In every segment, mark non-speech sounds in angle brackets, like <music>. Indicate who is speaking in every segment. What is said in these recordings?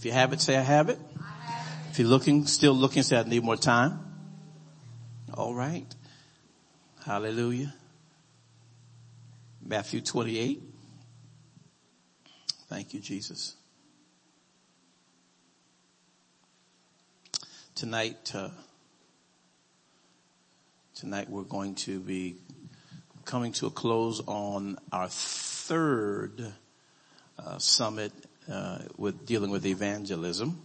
Speaker 1: If you have it, say I have it. If you're looking, still looking, say I need more time. All right. Hallelujah. Matthew 28. Thank you, Jesus. Tonight, uh, tonight we're going to be coming to a close on our third uh, summit with dealing with evangelism,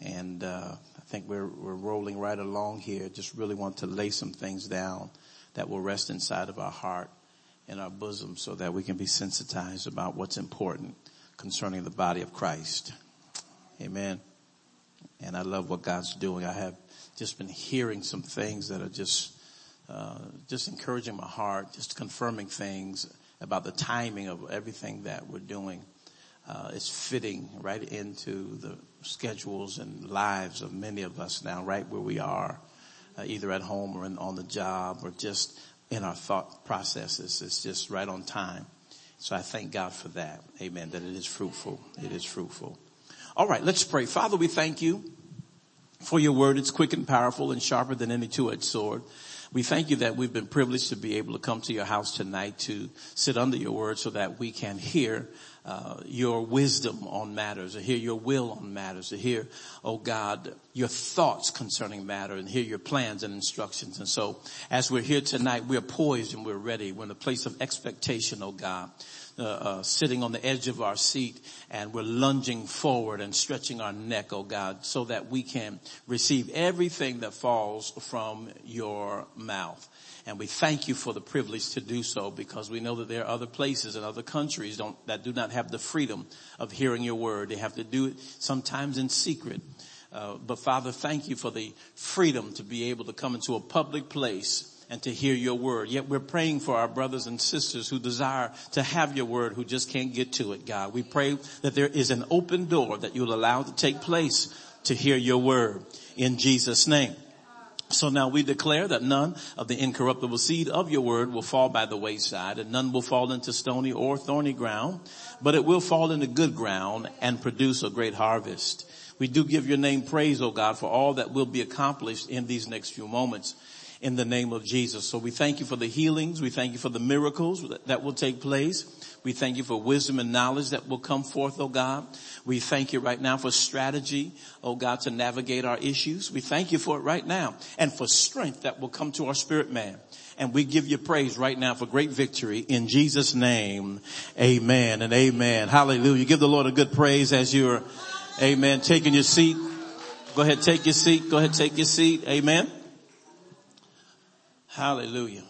Speaker 1: and uh, I think we're we're rolling right along here. Just really want to lay some things down that will rest inside of our heart and our bosom, so that we can be sensitized about what's important concerning the body of Christ. Amen. And I love what God's doing. I have just been hearing some things that are just uh, just encouraging my heart, just confirming things about the timing of everything that we're doing. Uh, it's fitting right into the schedules and lives of many of us now, right where we are, uh, either at home or in, on the job or just in our thought processes. It's just right on time. So I thank God for that. Amen. That it is fruitful. It is fruitful. All right, let's pray. Father, we thank you for your word. It's quick and powerful and sharper than any two-edged sword. We thank you that we've been privileged to be able to come to your house tonight to sit under your word so that we can hear uh, your wisdom on matters, to hear your will on matters, to hear, oh God, your thoughts concerning matter and hear your plans and instructions. And so as we're here tonight, we're poised and we're ready. We're in a place of expectation, oh God uh, uh, sitting on the edge of our seat and we're lunging forward and stretching our neck, oh God, so that we can receive everything that falls from your mouth. And we thank you for the privilege to do so because we know that there are other places and other countries that do not have the freedom of hearing your word. They have to do it sometimes in secret. Uh, but Father, thank you for the freedom to be able to come into a public place and to hear your word. Yet we're praying for our brothers and sisters who desire to have your word who just can't get to it, God. We pray that there is an open door that you'll allow to take place to hear your word in Jesus name. So now we declare that none of the incorruptible seed of your word will fall by the wayside and none will fall into stony or thorny ground, but it will fall into good ground and produce a great harvest. We do give your name praise, O God, for all that will be accomplished in these next few moments in the name of Jesus. So we thank you for the healings. We thank you for the miracles that will take place. We thank you for wisdom and knowledge that will come forth, oh God. We thank you right now for strategy, oh God, to navigate our issues. We thank you for it right now and for strength that will come to our spirit man. And we give you praise right now for great victory in Jesus name. Amen and amen. Hallelujah. Give the Lord a good praise as you're, amen, taking your seat. Go ahead, take your seat. Go ahead, take your seat. Amen. Hallelujah.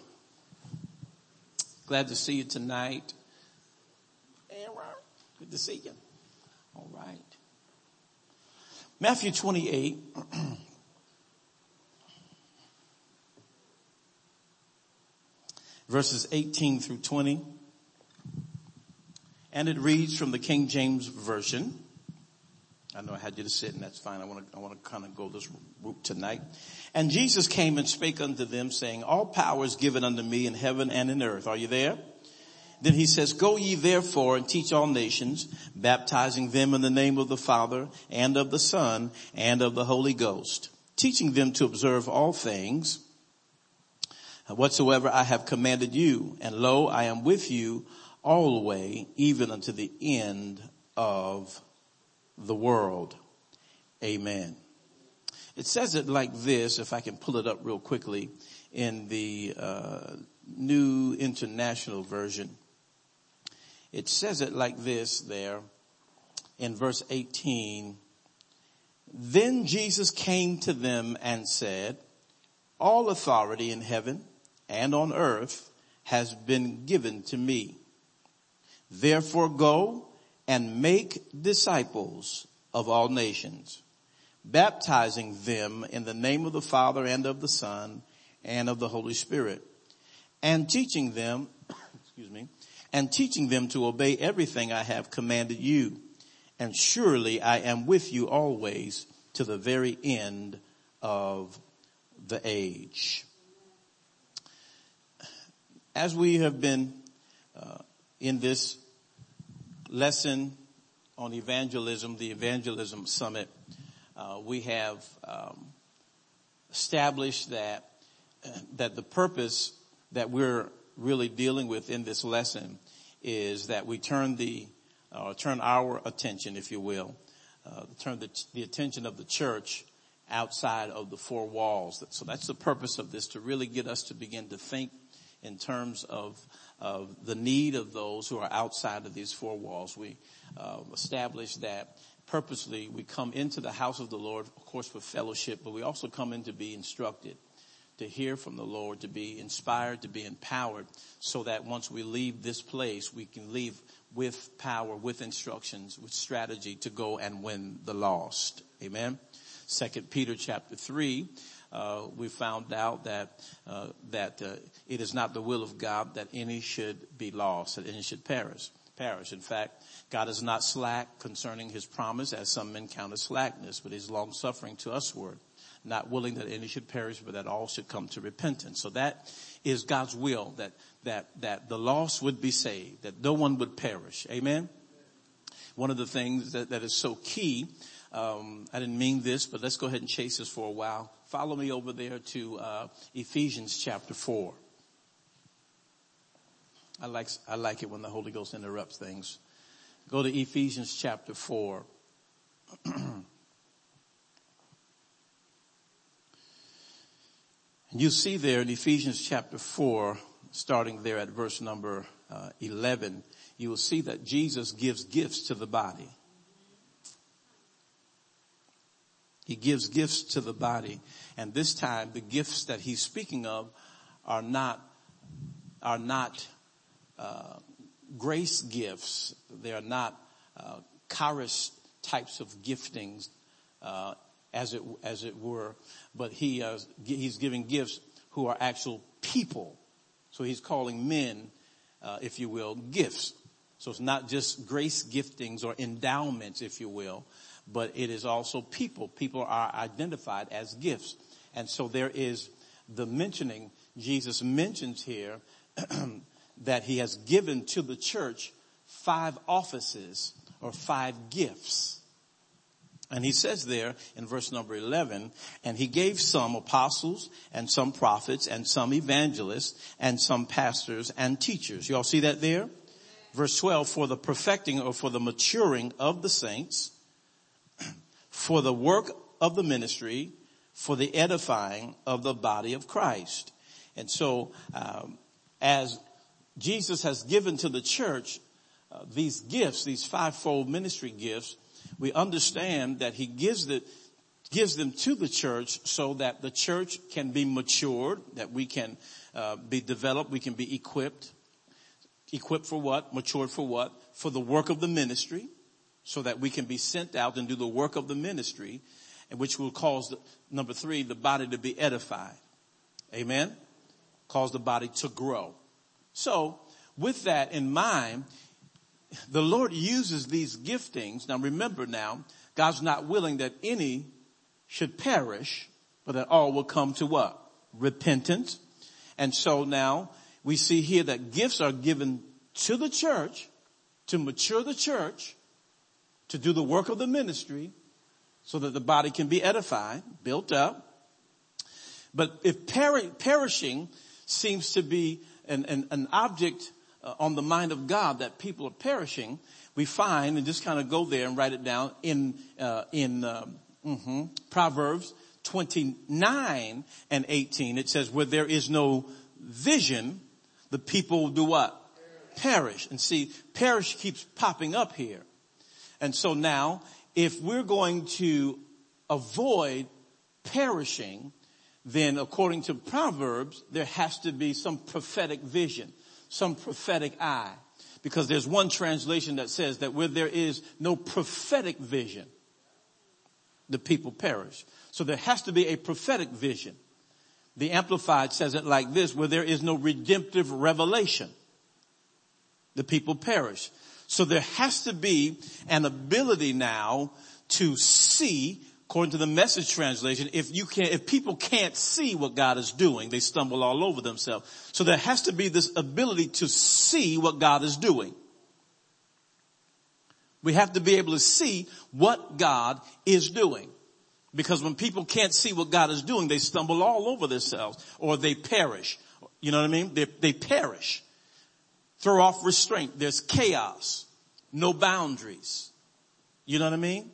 Speaker 1: Glad to see you tonight. Aaron, good to see you. All right. Matthew 28. <clears throat> verses 18 through 20. And it reads from the King James Version. I know I had you to sit and that's fine. I want to, I want to kind of go this route tonight. And Jesus came and spake unto them saying, all power is given unto me in heaven and in earth. Are you there? Then he says, go ye therefore and teach all nations, baptizing them in the name of the Father and of the Son and of the Holy Ghost, teaching them to observe all things whatsoever I have commanded you. And lo, I am with you always, even unto the end of the world. Amen. It says it like this, if I can pull it up real quickly, in the uh, New International Version. It says it like this there in verse 18. Then Jesus came to them and said, all authority in heaven and on earth has been given to me. Therefore go and make disciples of all nations, baptizing them in the name of the Father and of the Son and of the Holy Spirit, and teaching them, <coughs> excuse me, and teaching them to obey everything I have commanded you. And surely I am with you always to the very end of the age. As we have been uh, in this lesson on evangelism, the evangelism summit, uh, we have um, established that that the purpose that we're really dealing with in this lesson is that we turn the uh, turn our attention, if you will, uh, turn the, the attention of the church outside of the four walls. So that's the purpose of this, to really get us to begin to think in terms of, of the need of those who are outside of these four walls. We uh, establish that purposely we come into the house of the Lord, of course, for fellowship, but we also come in to be instructed, to hear from the Lord, to be inspired, to be empowered, so that once we leave this place, we can leave with power, with instructions, with strategy to go and win the lost. Amen. Second Peter chapter three, uh, we found out that uh, that uh, it is not the will of God that any should be lost, that any should perish. Perish. In fact, God is not slack concerning His promise, as some men count as slackness, but He's long suffering to usward, not willing that any should perish, but that all should come to repentance. So that is God's will that that that the lost would be saved, that no one would perish. Amen. One of the things that, that is so key um, I didn't mean this, but let's go ahead and chase this for a while. Follow me over there to uh, Ephesians chapter four. I like I like it when the Holy Ghost interrupts things. Go to Ephesians chapter four. <clears throat> and you see there in Ephesians chapter four, starting there at verse number uh, eleven, you will see that Jesus gives gifts to the body. He gives gifts to the body. And this time the gifts that he's speaking of are not, are not, grace gifts. They are not, uh, charis types of giftings, uh, as it, as it were. But he, uh, he's giving gifts who are actual people. So he's calling men, uh, if you will, gifts. So it's not just grace giftings or endowments, if you will, but it is also people. People are identified as gifts. And so there is the mentioning, Jesus mentions here <clears throat> that he has given to the church five offices or five gifts. And he says there in verse number 11, and he gave some apostles and some prophets and some evangelists and some pastors and teachers. Y'all see that there? Verse 12, for the perfecting or for the maturing of the saints, <clears throat> for the work of the ministry, for the edifying of the body of Christ. And so, um, as Jesus has given to the church uh, these gifts, these fivefold ministry gifts, we understand that he gives the gives them to the church so that the church can be matured, that we can uh, be developed, we can be equipped. Equipped for what? Matured for what? For the work of the ministry so that we can be sent out and do the work of the ministry and which will cause the, number three, the body to be edified. Amen. Cause the body to grow. So with that in mind, the Lord uses these giftings. Now remember now, God's not willing that any should perish, but that all will come to what? Repentance. And so now we see here that gifts are given to the church to mature the church to do the work of the ministry so that the body can be edified, built up. But if peri- perishing seems to be an, an, an object uh, on the mind of God that people are perishing, we find and just kind of go there and write it down in uh, in um, mm-hmm, Proverbs 29 and 18. It says, "Where there is no vision, the people do what? Perish." And see, perish keeps popping up here. And so now, if we're going to avoid perishing, then according to Proverbs, there has to be some prophetic vision, some prophetic eye. Because there's one translation that says that where there is no prophetic vision, the people perish. So there has to be a prophetic vision. The Amplified says it like this, where there is no redemptive revelation, the people perish. So there has to be an ability now to see, according to the message translation, if you can, if people can't see what God is doing, they stumble all over themselves. So there has to be this ability to see what God is doing. We have to be able to see what God is doing. Because when people can't see what God is doing, they stumble all over themselves or they perish. You know what I mean? They, they perish. Throw off restraint. There's chaos. No boundaries. You know what I mean?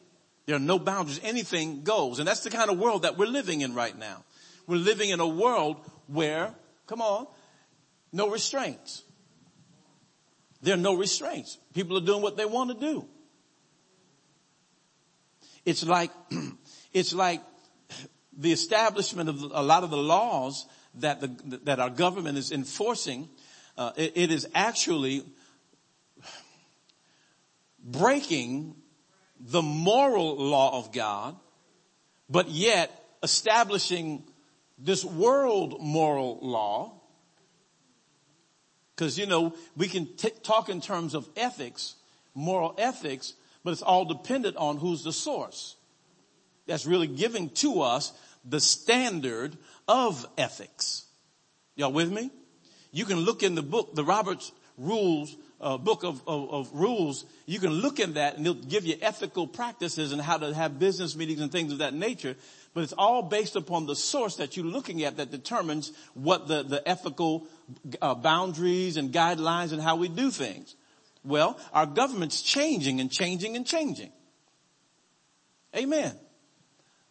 Speaker 1: There are no boundaries. Anything goes. And that's the kind of world that we're living in right now. We're living in a world where, come on, no restraints. There are no restraints. People are doing what they want to do. It's like, <clears throat> it's like the establishment of a lot of the laws that the, that our government is enforcing. Uh, it, it is actually breaking the moral law of God, but yet establishing this world moral law. Cause you know, we can t- talk in terms of ethics, moral ethics, but it's all dependent on who's the source that's really giving to us the standard of ethics. Y'all with me? You can look in the book, the Roberts rules, uh, book of, of, of, rules. You can look in that and it'll give you ethical practices and how to have business meetings and things of that nature. But it's all based upon the source that you're looking at that determines what the, the ethical uh, boundaries and guidelines and how we do things. Well, our government's changing and changing and changing. Amen.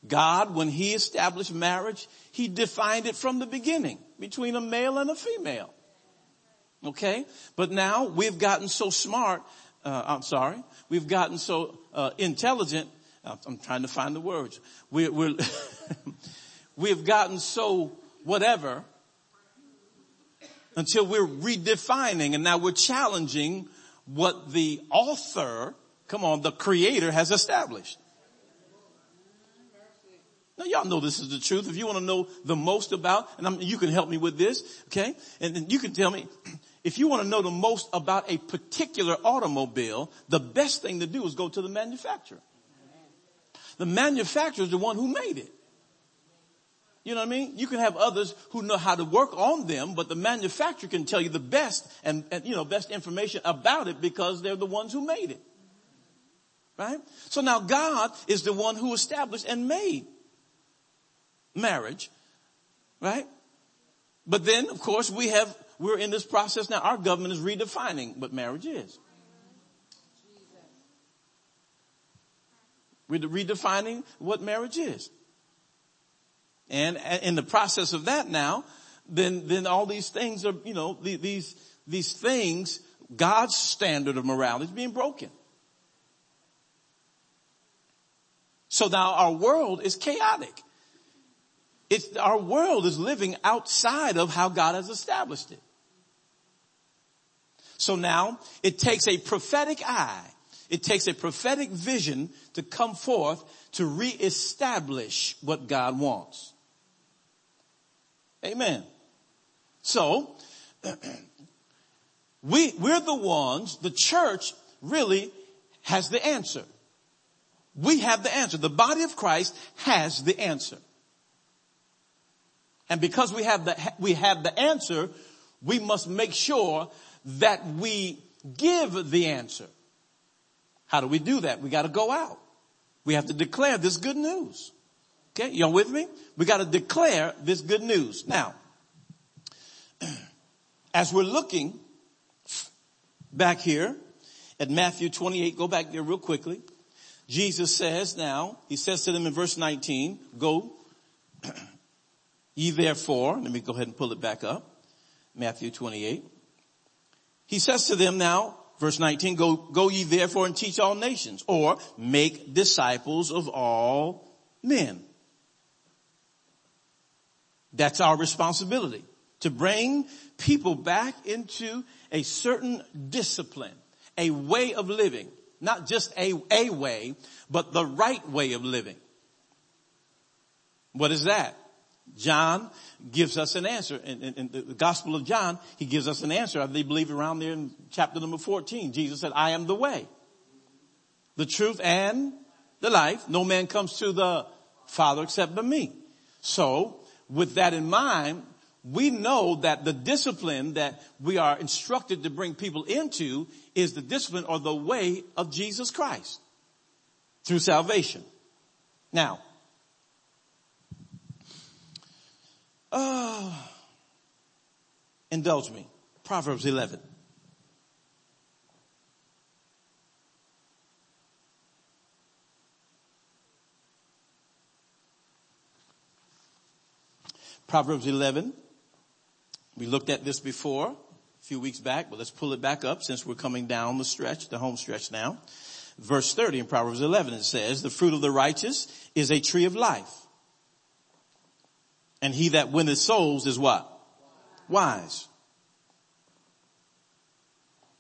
Speaker 1: God, when he established marriage, he defined it from the beginning between a male and a female. Okay? But now we've gotten so smart, uh, I'm sorry, we've gotten so uh, intelligent, I'm trying to find the words. We, we're, <laughs> we've gotten so whatever until we're redefining and now we're challenging what the author, come on, the creator has established. Now y'all know this is the truth. If you want to know the most about, and I'm, you can help me with this, okay? And then you can tell me, if you want to know the most about a particular automobile, the best thing to do is go to the manufacturer. The manufacturer is the one who made it. You know what I mean? You can have others who know how to work on them, but the manufacturer can tell you the best and, and, you know, best information about it because they're the ones who made it. Right? So now God is the one who established and made marriage. Right? But then, of course, we have, we're in this process now. Our government is redefining what marriage is. We're redefining what marriage is. And in the process of that now, then, then all these things are, you know, these, these things, God's standard of morality is being broken. So now our world is chaotic. It's, our world is living outside of how God has established it. So now it takes a prophetic eye. It takes a prophetic vision to come forth to reestablish what God wants. Amen. So, <clears throat> we, we're the ones, the church really has the answer. We have the answer. The body of Christ has the answer. And because we have the, we have the answer, we must make sure that we give the answer. How do we do that? We gotta go out. We have to declare this good news. Okay, y'all with me? We gotta declare this good news. Now, <clears throat> as we're looking back here at Matthew 28, go back there real quickly. Jesus says now, he says to them in verse 19, go <clears throat> Ye therefore, let me go ahead and pull it back up. Matthew 28. He says to them now, verse 19, go, go ye therefore and teach all nations or make disciples of all men. That's our responsibility to bring people back into a certain discipline, a way of living, not just a, a way, but the right way of living. What is that? John gives us an answer. In, in, in, the Gospel of John, he gives us an answer. I believe around there in chapter number 14. Jesus said, I am the way, the truth, and the life. No man comes to the Father except by me. So, with that in mind, we know that the discipline that we are instructed to bring people into is the discipline or the way of Jesus Christ through salvation. Now, uh, indulge me. Proverbs 11. Proverbs 11. We looked at this before a few weeks back, but let's pull it back up since we're coming down the stretch, the home stretch now. Verse 30 in Proverbs 11 it says, the fruit of the righteous is a tree of life. And he that winneth souls is what? Wise.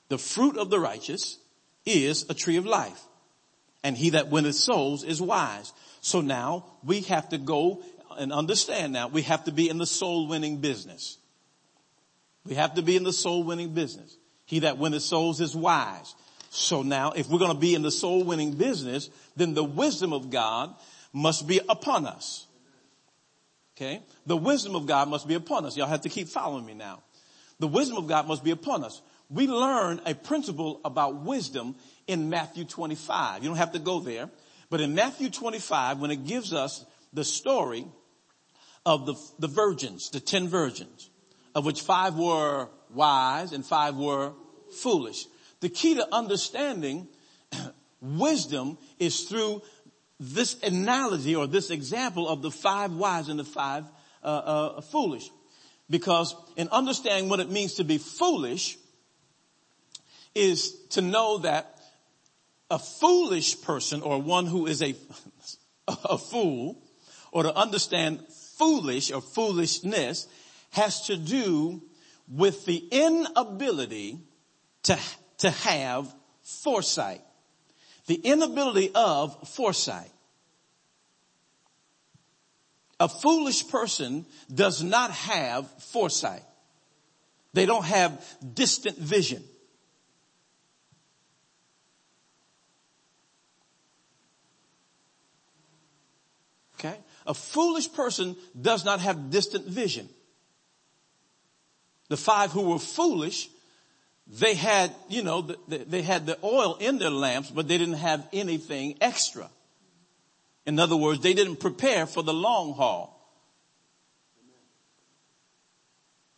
Speaker 1: The fruit of the righteous is a tree of life. And he that winneth souls is wise. So now we have to go and understand now, we have to be in the soul winning business. We have to be in the soul winning business. He that winneth souls is wise. So now, if we're going to be in the soul winning business, then the wisdom of God must be upon us. Okay? The wisdom of God must be upon us. Y'all have to keep following me now. The wisdom of God must be upon us. We learn a principle about wisdom in Matthew 25. You don't have to go there, but in Matthew 25, when it gives us the story of the, the virgins, the ten virgins, of which five were wise and five were foolish. The key to understanding <clears throat> wisdom is through this analogy or this example of the five wise and the five uh, uh, foolish. Because in understanding what it means to be foolish is to know that a foolish person or one who is a, <laughs> a fool or to understand foolish or foolishness has to do with the inability to, to have foresight. The inability of foresight. A foolish person does not have foresight. They don't have distant vision. Okay? A foolish person does not have distant vision. The five who were foolish, they had, you know, they had the oil in their lamps, but they didn't have anything extra. In other words, they didn't prepare for the long haul.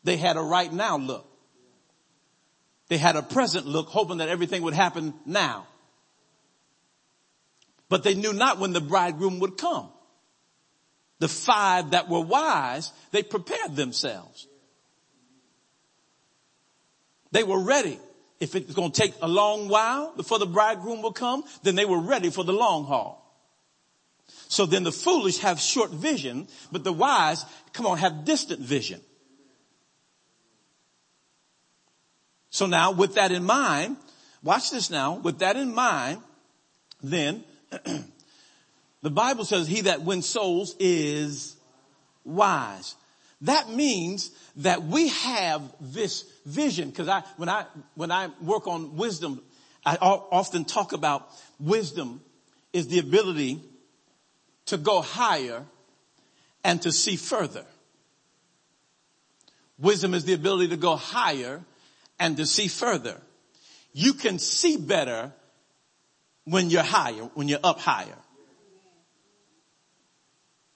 Speaker 1: They had a right now look. They had a present look, hoping that everything would happen now. But they knew not when the bridegroom would come. The five that were wise, they prepared themselves. They were ready. If it's going to take a long while before the bridegroom will come, then they were ready for the long haul. So then the foolish have short vision, but the wise, come on, have distant vision. So now with that in mind, watch this now, with that in mind, then <clears throat> the Bible says he that wins souls is wise. That means that we have this vision because I, when I, when I work on wisdom, I often talk about wisdom is the ability to go higher and to see further. Wisdom is the ability to go higher and to see further. You can see better when you're higher, when you're up higher.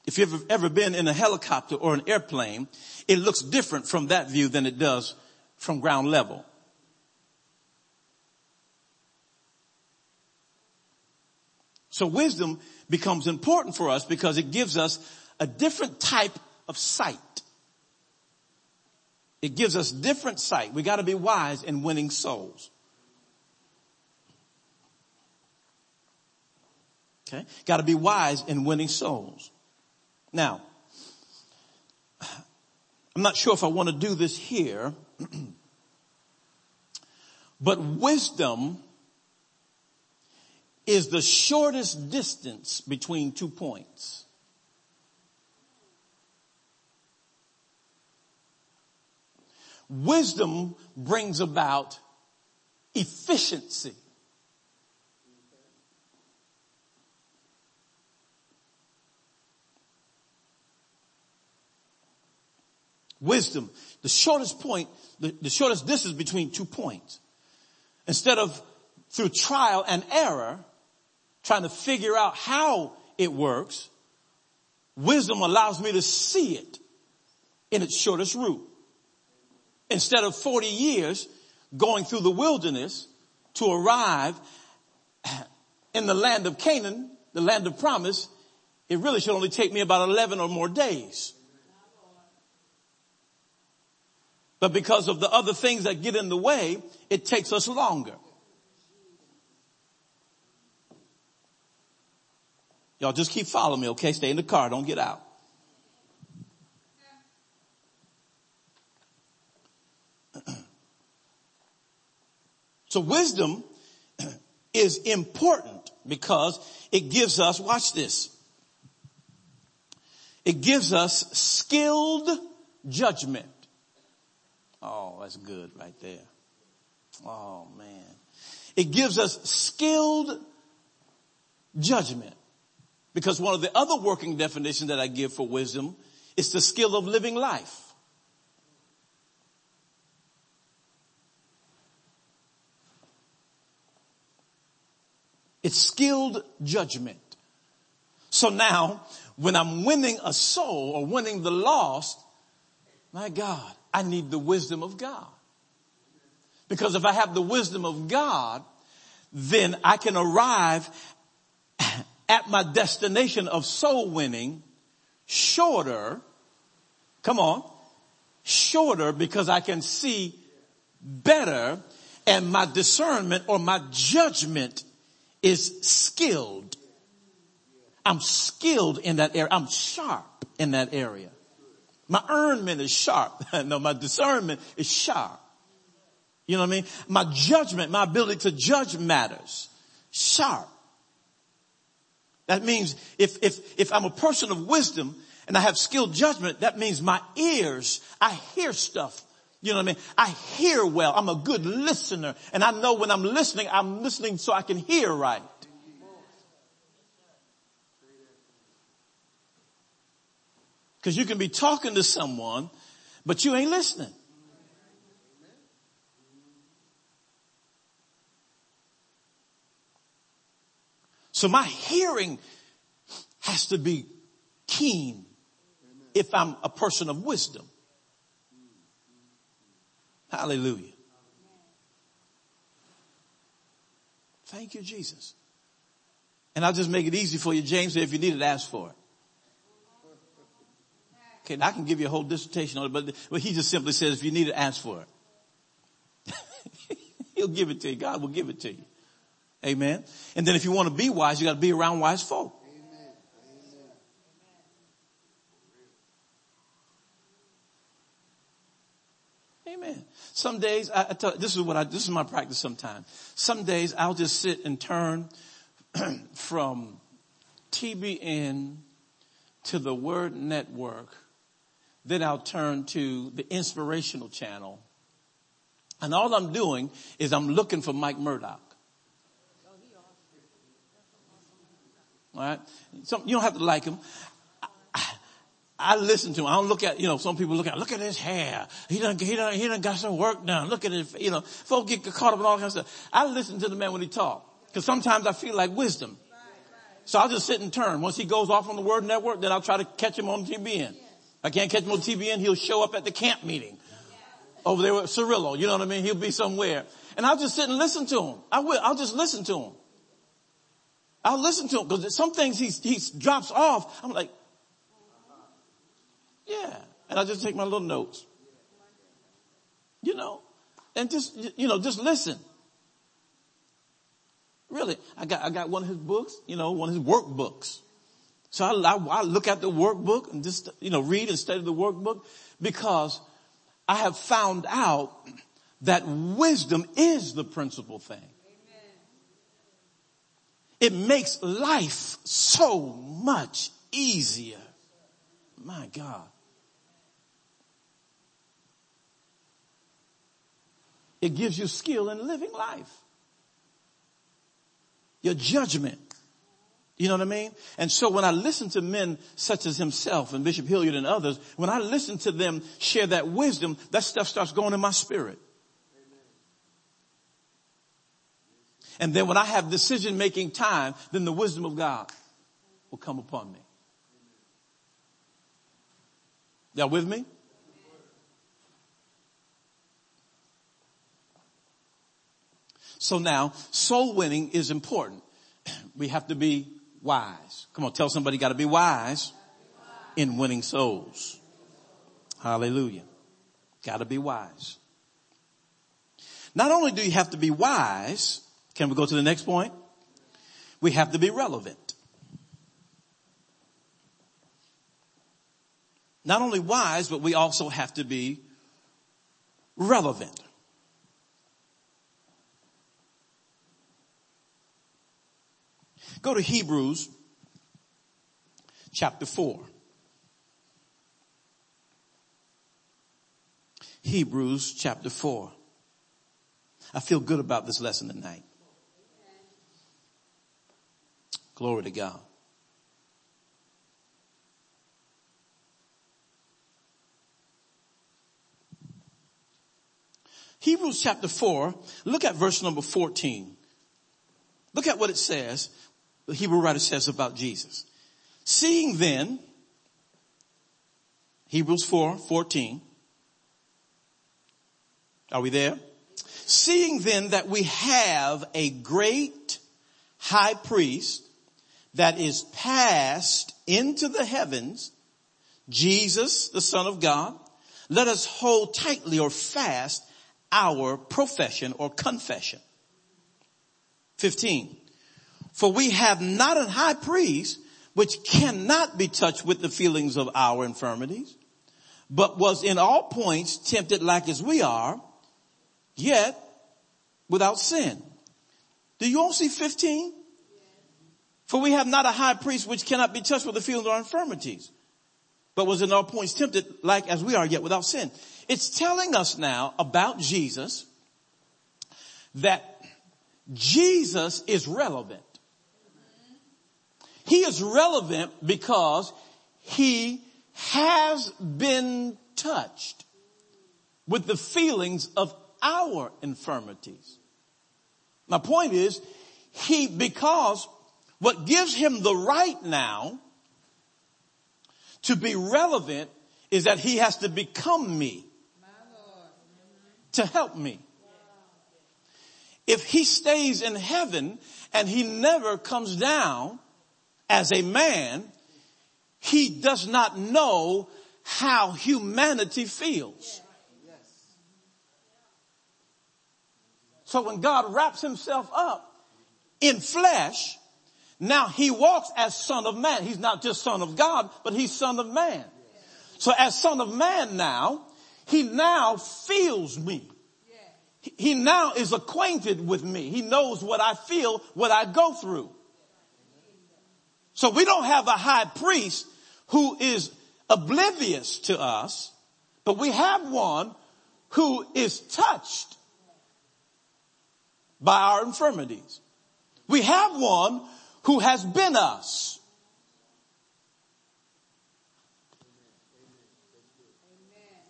Speaker 1: If you've ever been in a helicopter or an airplane, it looks different from that view than it does from ground level. So wisdom becomes important for us because it gives us a different type of sight. It gives us different sight. We gotta be wise in winning souls. Okay? Gotta be wise in winning souls. Now, I'm not sure if I want to do this here, <clears throat> but wisdom is the shortest distance between two points. Wisdom brings about efficiency. Wisdom. The shortest point, the, the shortest distance between two points. Instead of through trial and error, trying to figure out how it works, wisdom allows me to see it in its shortest route. Instead of 40 years going through the wilderness to arrive <clears throat> in the land of Canaan, the land of promise, it really should only take me about 11 or more days. But because of the other things that get in the way, it takes us longer. Y'all just keep following me, okay? Stay in the car. Don't get out. <clears throat> so wisdom <clears throat> is important because it gives us, watch this. It gives us skilled judgment. Oh, that's good right there. Oh man. It gives us skilled judgment. Because one of the other working definitions that I give for wisdom is the skill of living life. It's skilled judgment. So now, when I'm winning a soul or winning the lost, my God, I need the wisdom of God. Because if I have the wisdom of God, then I can arrive at my destination of soul winning shorter. Come on. Shorter because I can see better and my discernment or my judgment is skilled. I'm skilled in that area. I'm sharp in that area. My earnment is sharp. <laughs> no, my discernment is sharp. You know what I mean? My judgment, my ability to judge matters. Sharp. That means if, if, if I'm a person of wisdom and I have skilled judgment, that means my ears, I hear stuff. You know what I mean? I hear well. I'm a good listener and I know when I'm listening, I'm listening so I can hear right. Cause you can be talking to someone, but you ain't listening. So my hearing has to be keen if I'm a person of wisdom. Hallelujah. Thank you, Jesus. And I'll just make it easy for you, James. If you need it, ask for it. I can give you a whole dissertation on it, but, he just simply says, if you need it, ask for it. <laughs> He'll give it to you. God will give it to you. Amen. And then if you want to be wise, you got to be around wise folk. Amen. Some days, I, I tell, this is what I, this is my practice sometimes. Some days I'll just sit and turn <clears throat> from TBN to the Word Network. Then I'll turn to the inspirational channel. And all I'm doing is I'm looking for Mike Murdock. All right. Some, you don't have to like him. I, I, listen to him. I don't look at, you know, some people look at, look at his hair. He done, he done, he done got some work done. Look at his, You know, folks get caught up in all kinds of stuff. I listen to the man when he talk. Cause sometimes I feel like wisdom. So I'll just sit and turn. Once he goes off on the word network, then I'll try to catch him on TBN. I can't catch him on TBN. He'll show up at the camp meeting over there with Cirillo. You know what I mean? He'll be somewhere. And I'll just sit and listen to him. I will. I'll just listen to him. I'll listen to him because some things he, he drops off. I'm like, yeah. And I just take my little notes. You know, and just, you know, just listen. Really, I got, I got one of his books, you know, one of his workbooks. So I, I, I look at the workbook and just, you know, read and study the workbook because I have found out that wisdom is the principal thing. It makes life so much easier. My God. It gives you skill in living life. Your judgment. You know what I mean? And so when I listen to men such as himself and Bishop Hilliard and others, when I listen to them share that wisdom, that stuff starts going in my spirit. And then when I have decision making time, then the wisdom of God will come upon me. Y'all with me? So now, soul winning is important. <clears throat> We have to be wise. Come on, tell somebody got to be wise in winning souls. Hallelujah. Got to be wise. Not only do you have to be wise, can we go to the next point? We have to be relevant. Not only wise, but we also have to be relevant. Go to Hebrews chapter 4. Hebrews chapter 4. I feel good about this lesson tonight. Glory to God. Hebrews chapter 4, look at verse number 14. Look at what it says, the Hebrew writer says about Jesus. Seeing then, Hebrews 4, 14. Are we there? Seeing then that we have a great high priest that is passed into the heavens, Jesus, the son of God, let us hold tightly or fast our profession or confession. 15. For we have not a high priest which cannot be touched with the feelings of our infirmities, but was in all points tempted like as we are, yet without sin. Do you all see 15? For we have not a high priest which cannot be touched with the feelings of our infirmities, but was in all points tempted like as we are, yet without sin. It's telling us now about Jesus that Jesus is relevant. He is relevant because he has been touched with the feelings of our infirmities. My point is, he, because what gives him the right now to be relevant is that he has to become me to help me. If he stays in heaven and he never comes down as a man, he does not know how humanity feels. So when God wraps himself up in flesh, now he walks as son of man. He's not just son of God, but he's son of man. So as son of man now, he now feels me. He now is acquainted with me. He knows what I feel, what I go through. So we don't have a high priest who is oblivious to us, but we have one who is touched by our infirmities. We have one who has been us.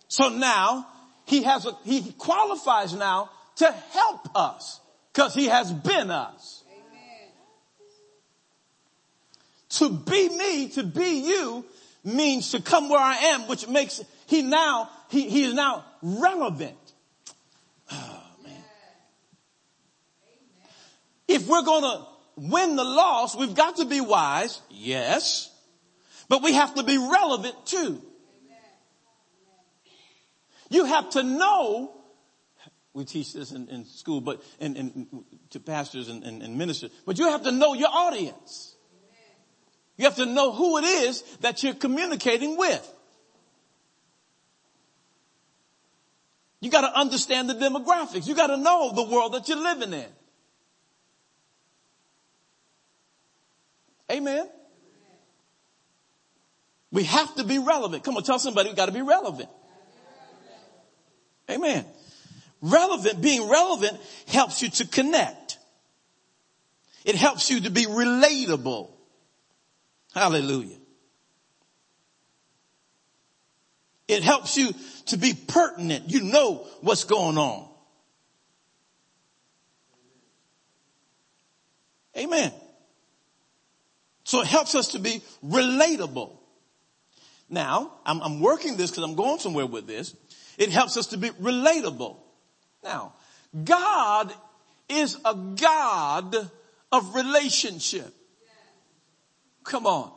Speaker 1: So now he has a, he qualifies now to help us because he has been us. Amen. To be me, to be you means to come where I am, which makes he now, he, he is now relevant. Oh man. If we're gonna win the loss, we've got to be wise, yes, but we have to be relevant too. You have to know, we teach this in, in school, but in, in, to pastors and, and, and ministers, but you have to know your audience. You have to know who it is that you're communicating with. You got to understand the demographics. You got to know the world that you're living in. Amen. We have to be relevant. Come on, tell somebody we got to be relevant. Amen. Relevant, being relevant helps you to connect. It helps you to be relatable. Hallelujah. It helps you to be pertinent. You know what's going on. Amen. So it helps us to be relatable. Now, I'm, I'm working this because I'm going somewhere with this. It helps us to be relatable. Now, God is a God of relationship. Come on.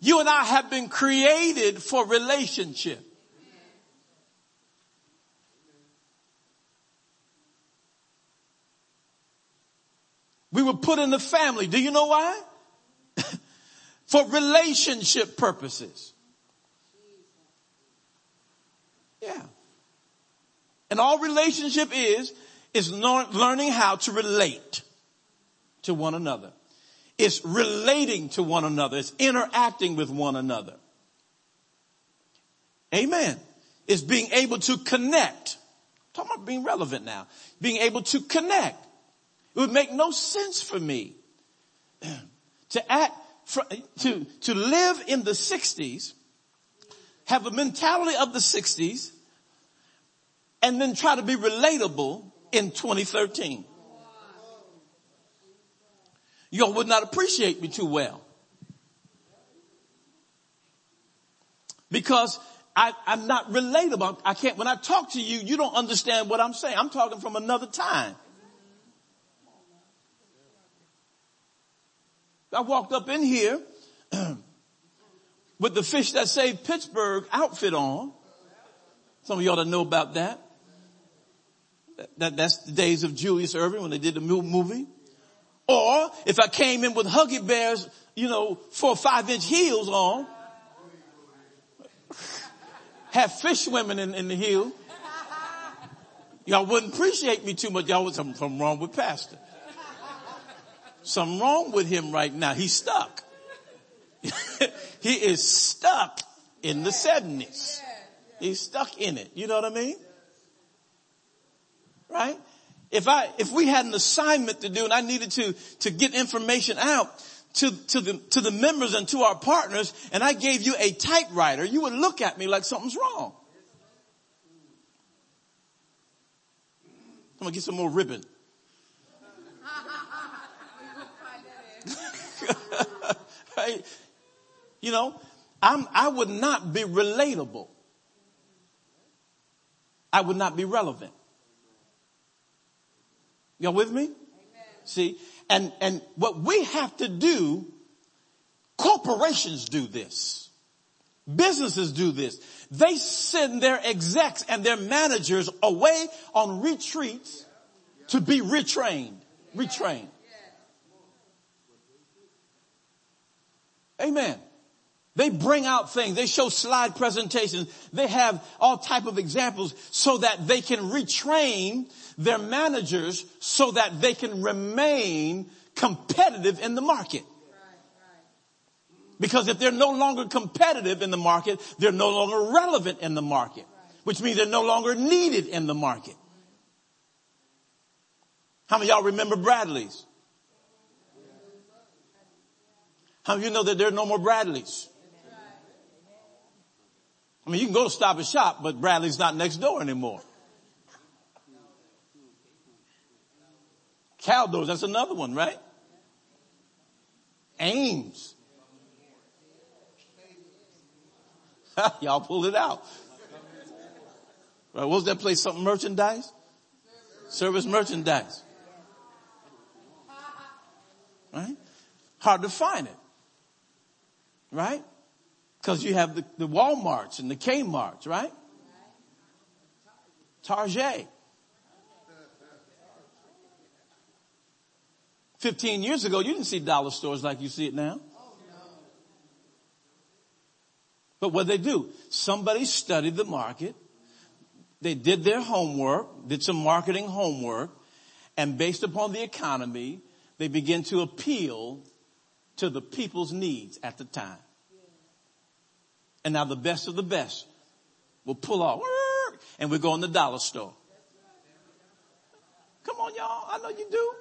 Speaker 1: You and I have been created for relationship. We were put in the family. Do you know why? <laughs> for relationship purposes. Yeah. And all relationship is, is learning how to relate to one another. It's relating to one another. It's interacting with one another. Amen. It's being able to connect. I'm talking about being relevant now. Being able to connect. It would make no sense for me <clears throat> to act, to, to live in the 60s, have a mentality of the 60s, and then try to be relatable in 2013. Y'all would not appreciate me too well. Because I, am not relatable. I can't, when I talk to you, you don't understand what I'm saying. I'm talking from another time. I walked up in here <clears throat> with the fish that saved Pittsburgh outfit on. Some of y'all that know about that. that. That's the days of Julius Erving when they did the movie. Or if I came in with Huggy Bears, you know, four or five inch heels on, have fish women in, in the heel, y'all wouldn't appreciate me too much. Y'all was something wrong with Pastor. Something wrong with him right now. He's stuck. <laughs> he is stuck in the seventies. He's stuck in it. You know what I mean? Right? If I, if we had an assignment to do and I needed to, to get information out to, to the, to the members and to our partners and I gave you a typewriter, you would look at me like something's wrong. I'm gonna get some more ribbon. <laughs> right? You know, I'm, I would not be relatable. I would not be relevant. Y'all with me? Amen. See, and, and what we have to do, corporations do this. Businesses do this. They send their execs and their managers away on retreats to be retrained. Retrained. Amen. They bring out things. They show slide presentations. They have all type of examples so that they can retrain their managers so that they can remain competitive in the market. Because if they're no longer competitive in the market, they're no longer relevant in the market, which means they're no longer needed in the market. How many y'all remember Bradlees? How many of you know that there are no more Bradlees? I mean, you can go to Stop and Shop, but Bradlees not next door anymore. Caldors, that's another one, right? Ames. Y'all pulled it out. Right, what was that place? Something merchandise? Service merchandise. Right? Hard to find it. Right? Because you have the, the Walmarts and the Kmarts, right? Target. 15 years ago, you didn't see dollar stores like you see it now. But what they do, somebody studied the market. They did their homework, did some marketing homework, and based upon the economy, they begin to appeal to the people's needs at the time. And now the best of the best will pull off and we go in the dollar store. Come on y'all, I know you do.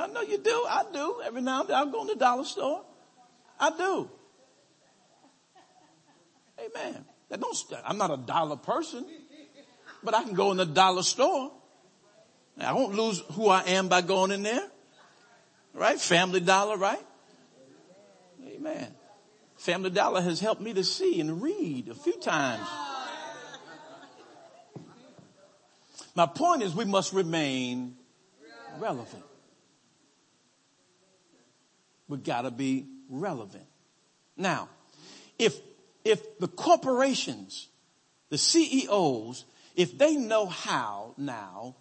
Speaker 1: I know you do. I do. Every now and then I'll go in the dollar store. I do. Amen. That don't, I'm not a dollar person, but I can go in the dollar store. I won't lose who I am by going in there. Right? Family Dollar, right? Amen. Family Dollar has helped me to see and read a few times. My point is we must remain relevant. We gotta be relevant. Now, if, if the corporations, the CEOs, if they know how now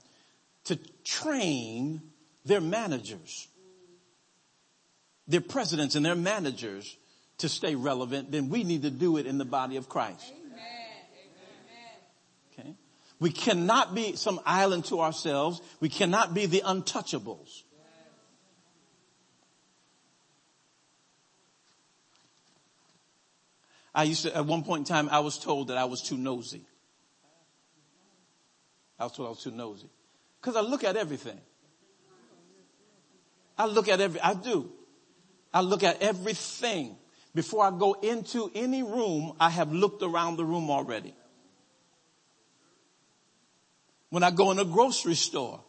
Speaker 1: to train their managers, their presidents and their managers to stay relevant, then we need to do it in the body of Christ. Okay. We cannot be some island to ourselves. We cannot be the untouchables. I used to, at one point in time, I was told that I was too nosy. I was told I was too nosy. Cause I look at everything. I look at every, I do. I look at everything. Before I go into any room, I have looked around the room already. When I go in a grocery store,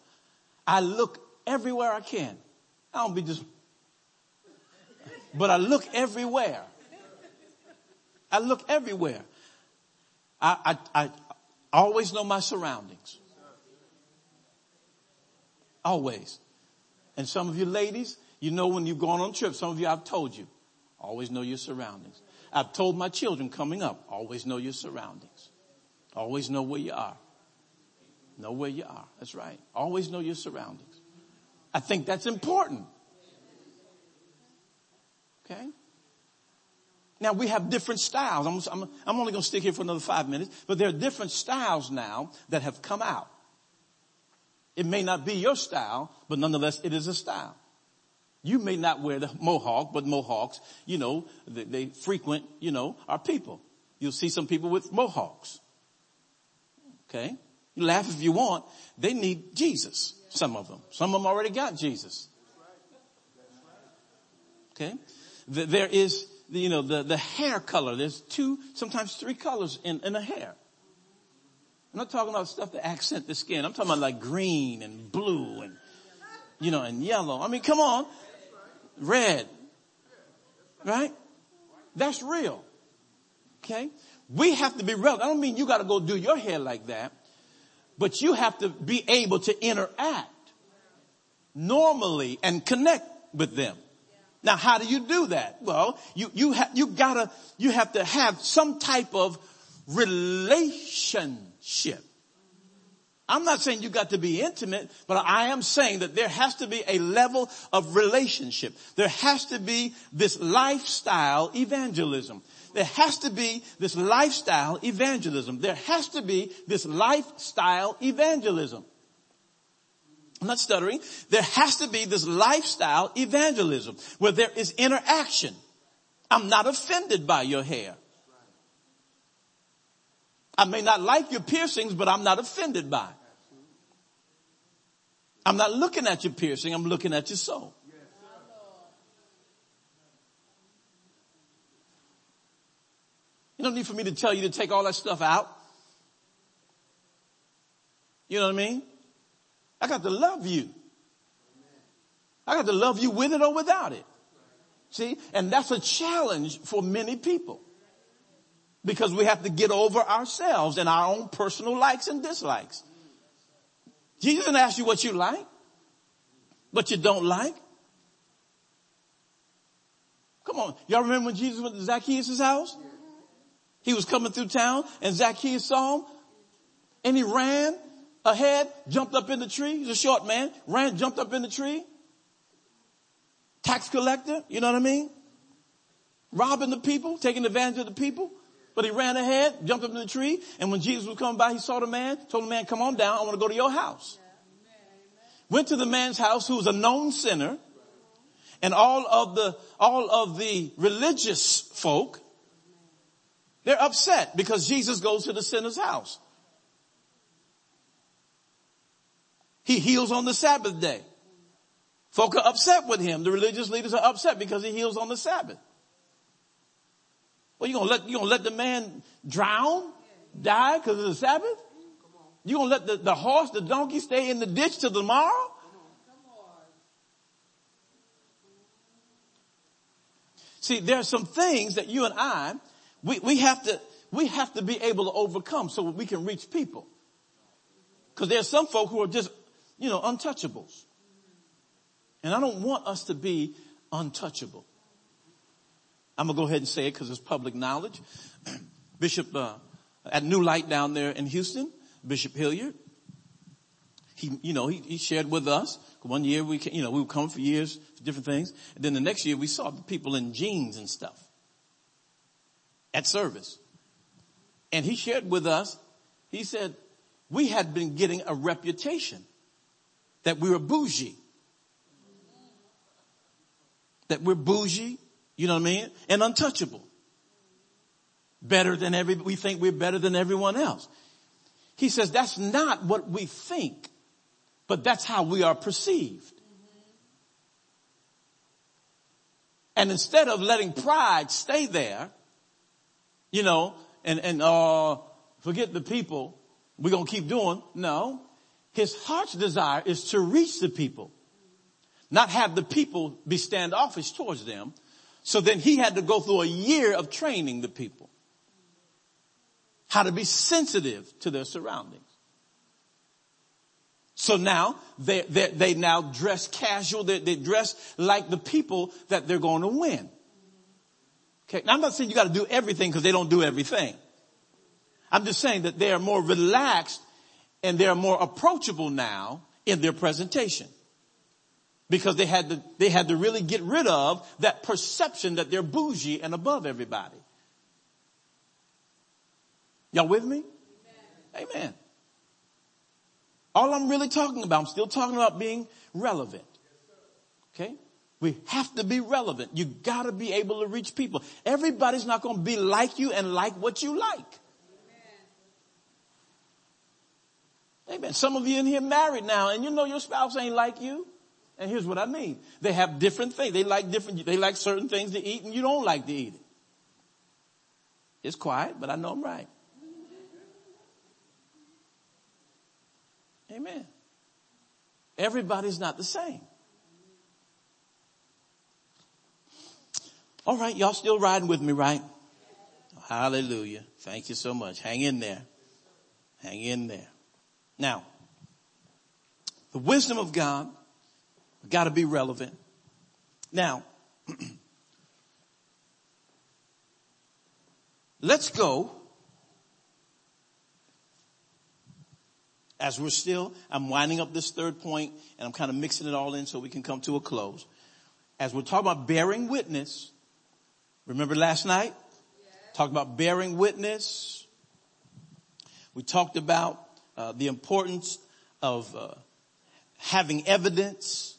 Speaker 1: I look everywhere I can. I don't be just, but I look everywhere. I look everywhere. I, I, I always know my surroundings. Always. And some of you ladies, you know when you've gone on trips, some of you I've told you, always know your surroundings. I've told my children coming up, always know your surroundings. Always know where you are. Know where you are. That's right. Always know your surroundings. I think that's important. Okay? Now we have different styles. I'm, I'm, I'm only going to stick here for another five minutes, but there are different styles now that have come out. It may not be your style, but nonetheless it is a style. You may not wear the mohawk, but mohawks, you know, they, they frequent, you know, our people. You'll see some people with mohawks. Okay? You laugh if you want. They need Jesus. Some of them. Some of them already got Jesus. Okay? There is, you know, the, the hair color. There's two, sometimes three colors in, in a hair. I'm not talking about stuff to accent the skin. I'm talking about like green and blue and, you know, and yellow. I mean, come on. Red. Right? That's real. Okay? We have to be real. I don't mean you gotta go do your hair like that, but you have to be able to interact normally and connect with them. Now, how do you do that? Well, you, you have, you gotta, you have to have some type of relationship. I'm not saying you got to be intimate, but I am saying that there has to be a level of relationship. There has to be this lifestyle evangelism. There has to be this lifestyle evangelism. There has to be this lifestyle evangelism. I'm not stuttering. There has to be this lifestyle evangelism where there is interaction. I'm not offended by your hair. I may not like your piercings, but I'm not offended by it. I'm not looking at your piercing, I'm looking at your soul. You don't need for me to tell you to take all that stuff out. You know what I mean? I got to love you. I got to love you with it or without it. See? And that's a challenge for many people. Because we have to get over ourselves and our own personal likes and dislikes. Jesus didn't ask you what you like, what you don't like. Come on. Y'all remember when Jesus went to Zacchaeus' house? He was coming through town and Zacchaeus saw him and he ran ahead, jumped up in the tree. He's a short man, ran, jumped up in the tree. Tax collector, you know what I mean? Robbing the people, taking advantage of the people. But he ran ahead, jumped up in the tree, and when Jesus was coming by, he saw the man, told the man, come on down, I want to go to your house. Went to the man's house who was a known sinner, and all of the, all of the religious folk, they're upset because Jesus goes to the sinner's house. He heals on the Sabbath day. Folk are upset with him. The religious leaders are upset because he heals on the Sabbath. Well, you gonna let, you gonna let the man drown, die because of the Sabbath? You gonna let the, the horse, the donkey stay in the ditch till tomorrow? See, there are some things that you and I, we, we have to, we have to be able to overcome so we can reach people. Cause there's some folk who are just, you know, untouchables. And I don't want us to be untouchable. I'm gonna go ahead and say it because it's public knowledge. <clears throat> Bishop uh, at New Light down there in Houston, Bishop Hilliard. He, you know, he, he shared with us. One year we, you know, we would come for years for different things. And then the next year we saw people in jeans and stuff at service. And he shared with us, he said, we had been getting a reputation that we were bougie. That we're bougie, you know what I mean? And untouchable. Better than every, we think we're better than everyone else. He says that's not what we think, but that's how we are perceived. And instead of letting pride stay there, you know, and, and, uh, forget the people, we're to keep doing. No. His heart's desire is to reach the people, not have the people be standoffish towards them. So then he had to go through a year of training the people how to be sensitive to their surroundings. So now they, they, they now dress casual. They, they dress like the people that they're going to win. Okay. Now I'm not saying you got to do everything because they don't do everything. I'm just saying that they are more relaxed and they're more approachable now in their presentation. Because they had to, they had to really get rid of that perception that they're bougie and above everybody. Y'all with me? Amen. Amen. All I'm really talking about, I'm still talking about being relevant. Okay? We have to be relevant. You gotta be able to reach people. Everybody's not gonna be like you and like what you like. Amen. Some of you in here married now and you know your spouse ain't like you. And here's what I mean. They have different things. They like different, they like certain things to eat and you don't like to eat it. It's quiet, but I know I'm right. Amen. Everybody's not the same. All right, y'all still riding with me, right? Hallelujah. Thank you so much. Hang in there. Hang in there. Now, the wisdom of God got to be relevant. Now, <clears throat> let's go as we're still, I'm winding up this third point and I'm kind of mixing it all in so we can come to a close. As we're talking about bearing witness, remember last night? Yeah. Talked about bearing witness. We talked about uh, the importance of uh, having evidence,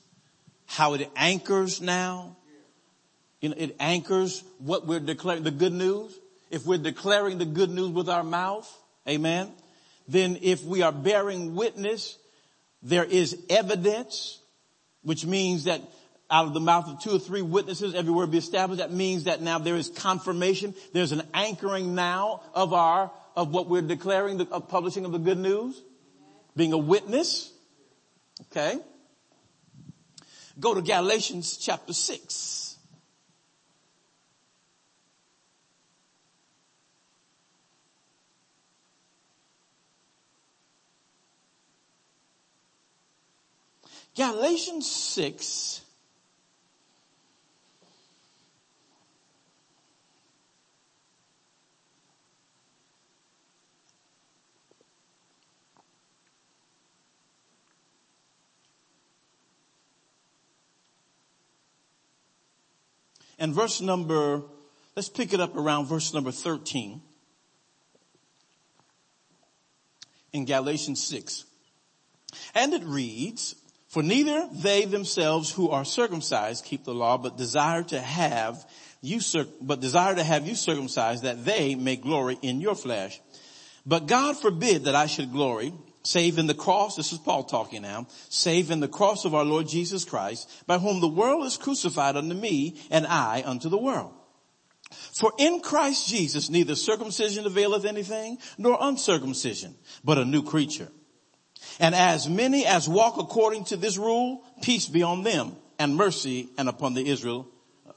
Speaker 1: how it anchors now. You know, it anchors what we're declaring, the good news. If we're declaring the good news with our mouth, amen, then if we are bearing witness, there is evidence, which means that out of the mouth of two or three witnesses, every word be established. That means that now there is confirmation. There's an anchoring now of our, of what we're declaring, the of publishing of the good news. Being a witness. Okay. Go to Galatians chapter 6. Galatians 6 and verse number, let's pick it up around verse number 13 in Galatians 6. And it reads, for neither they themselves who are circumcised keep the law, but desire to have you, but desire to have you circumcised that they may glory in your flesh. But God forbid that I should glory, save in the cross, this is Paul talking now, save in the cross of our Lord Jesus Christ, by whom the world is crucified unto me and I unto the world. For in Christ Jesus, neither circumcision availeth anything, nor uncircumcision, but a new creature. And as many as walk according to this rule, peace be on them and mercy and upon the Israel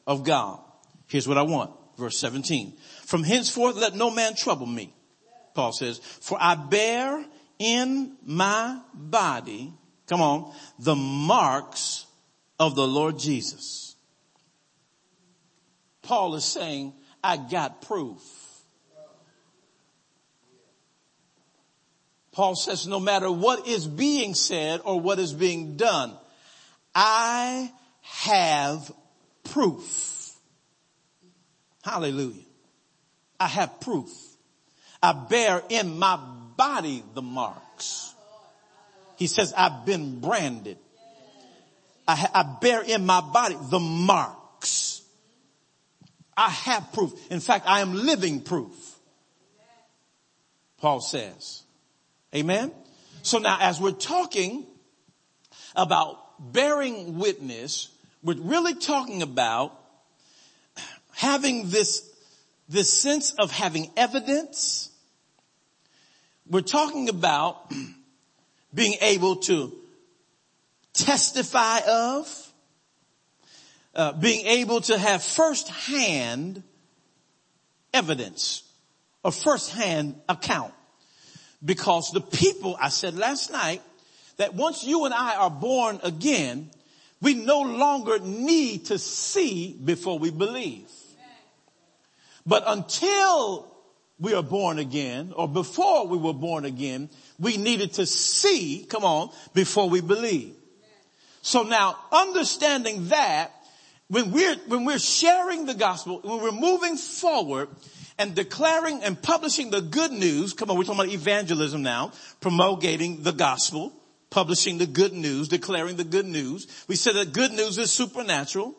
Speaker 1: of God. Here's what I want. Verse 17. From henceforth let no man trouble me. Paul says, for I bear in my body, come on, the marks of the Lord Jesus. Paul is saying, I got proof. Paul says no matter what is being said or what is being done, I have proof. Hallelujah. I have proof. I bear in my body the marks. He says, I've been branded. I, I bear in my body the marks. I have proof. In fact, I am living proof. Paul says. Amen. So now as we're talking about bearing witness, we're really talking about having this, this sense of having evidence. We're talking about <clears throat> being able to testify of, uh, being able to have firsthand evidence, a firsthand account. Because the people, I said last night, that once you and I are born again, we no longer need to see before we believe. But until we are born again, or before we were born again, we needed to see, come on, before we believe. So now understanding that, when we're, when we're sharing the gospel, when we're moving forward and declaring and publishing the good news, come on, we're talking about evangelism now, promulgating the gospel, publishing the good news, declaring the good news. We said that good news is supernatural.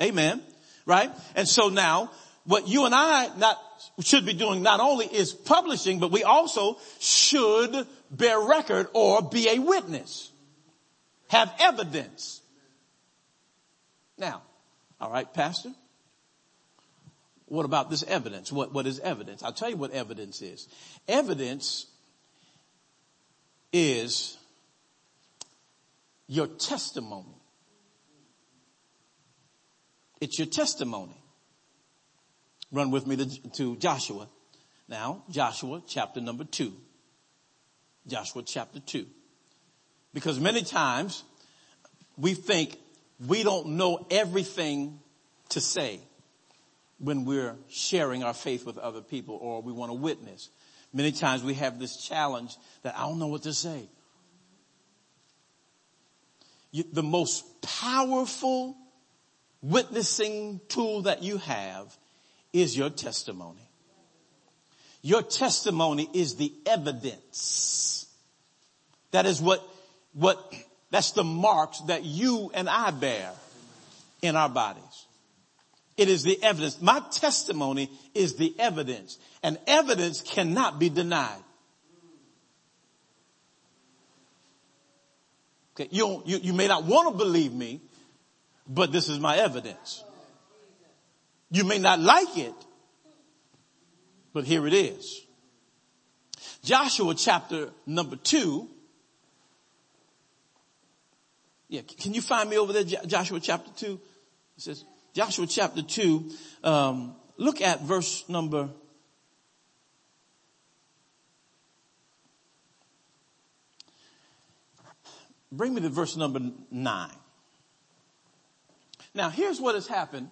Speaker 1: Amen. Right? And so now, what you and I not, should be doing not only is publishing, but we also should bear record or be a witness. Have evidence. Now, all right, pastor. What about this evidence? What, what is evidence? I'll tell you what evidence is. Evidence is your testimony. It's your testimony. Run with me to, to Joshua. Now, Joshua chapter number two. Joshua chapter two. Because many times we think we don't know everything to say when we're sharing our faith with other people or we want to witness. Many times we have this challenge that I don't know what to say. The most powerful witnessing tool that you have is your testimony. Your testimony is the evidence. That is what, what, that's the marks that you and I bear in our bodies. It is the evidence. My testimony is the evidence and evidence cannot be denied. Okay. You, you, you may not want to believe me, but this is my evidence. You may not like it, but here it is. Joshua chapter number two. Yeah. Can you find me over there? Joshua chapter two. It says, Joshua chapter 2, um, look at verse number Bring me to verse number 9. Now here's what has happened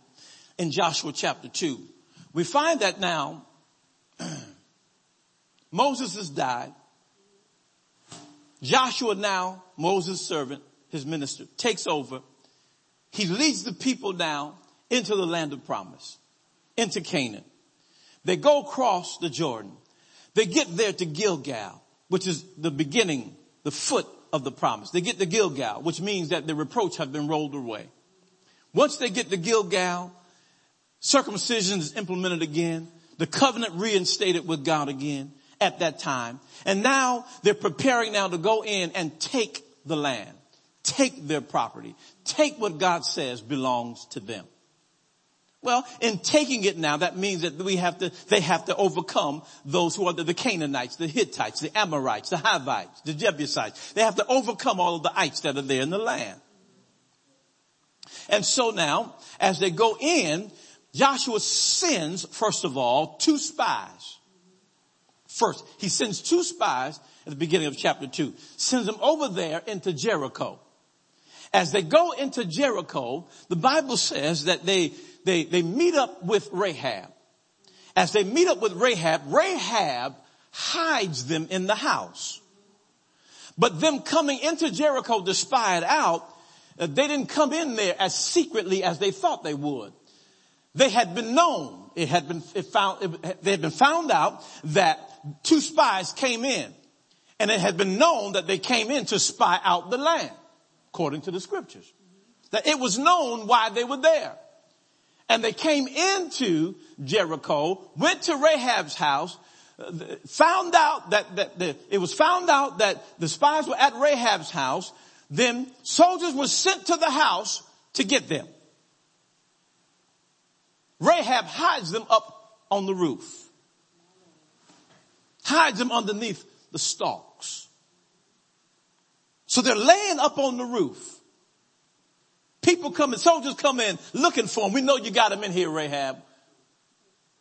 Speaker 1: in Joshua chapter 2. We find that now <clears throat> Moses has died. Joshua now, Moses' servant, his minister, takes over. He leads the people now into the land of promise, into Canaan. They go across the Jordan. They get there to Gilgal, which is the beginning, the foot of the promise. They get to Gilgal, which means that the reproach have been rolled away. Once they get to Gilgal, circumcision is implemented again, the covenant reinstated with God again at that time. And now they're preparing now to go in and take the land, take their property, take what God says belongs to them. Well, in taking it now, that means that we have to, they have to overcome those who are the, the Canaanites, the Hittites, the Amorites, the Hivites, the Jebusites. They have to overcome all of the ites that are there in the land. And so now, as they go in, Joshua sends, first of all, two spies. First, he sends two spies at the beginning of chapter two, sends them over there into Jericho. As they go into Jericho, the Bible says that they, they, they meet up with Rahab. As they meet up with Rahab, Rahab hides them in the house. But them coming into Jericho to spy it out, uh, they didn't come in there as secretly as they thought they would. They had been known. It had been it found, it, they had been found out that two spies came in and it had been known that they came in to spy out the land according to the scriptures. That it was known why they were there. And they came into Jericho, went to Rahab's house, found out that, that, that it was found out that the spies were at Rahab's house. Then soldiers were sent to the house to get them. Rahab hides them up on the roof. Hides them underneath the stalks. So they're laying up on the roof. People come in, soldiers come in looking for them. We know you got them in here, Rahab.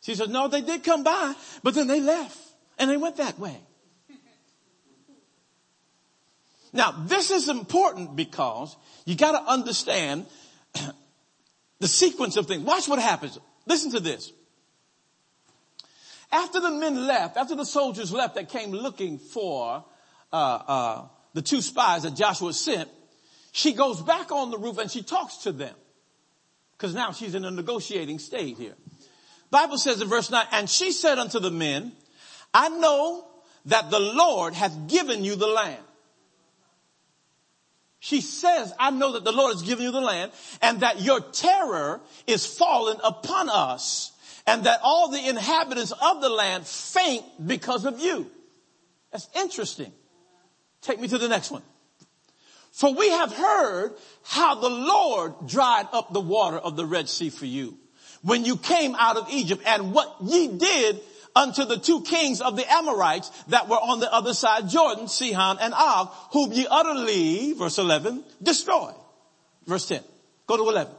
Speaker 1: She says, no, they did come by, but then they left and they went that way. Now, this is important because you got to understand <clears throat> the sequence of things. Watch what happens. Listen to this. After the men left, after the soldiers left that came looking for uh, uh, the two spies that Joshua sent, she goes back on the roof and she talks to them. Cause now she's in a negotiating state here. Bible says in verse 9, and she said unto the men, I know that the Lord hath given you the land. She says, I know that the Lord has given you the land and that your terror is fallen upon us and that all the inhabitants of the land faint because of you. That's interesting. Take me to the next one. For we have heard how the Lord dried up the water of the Red Sea for you when you came out of Egypt and what ye did unto the two kings of the Amorites that were on the other side Jordan, Sihon and Og, whom ye utterly, verse 11, destroyed. Verse 10. Go to 11.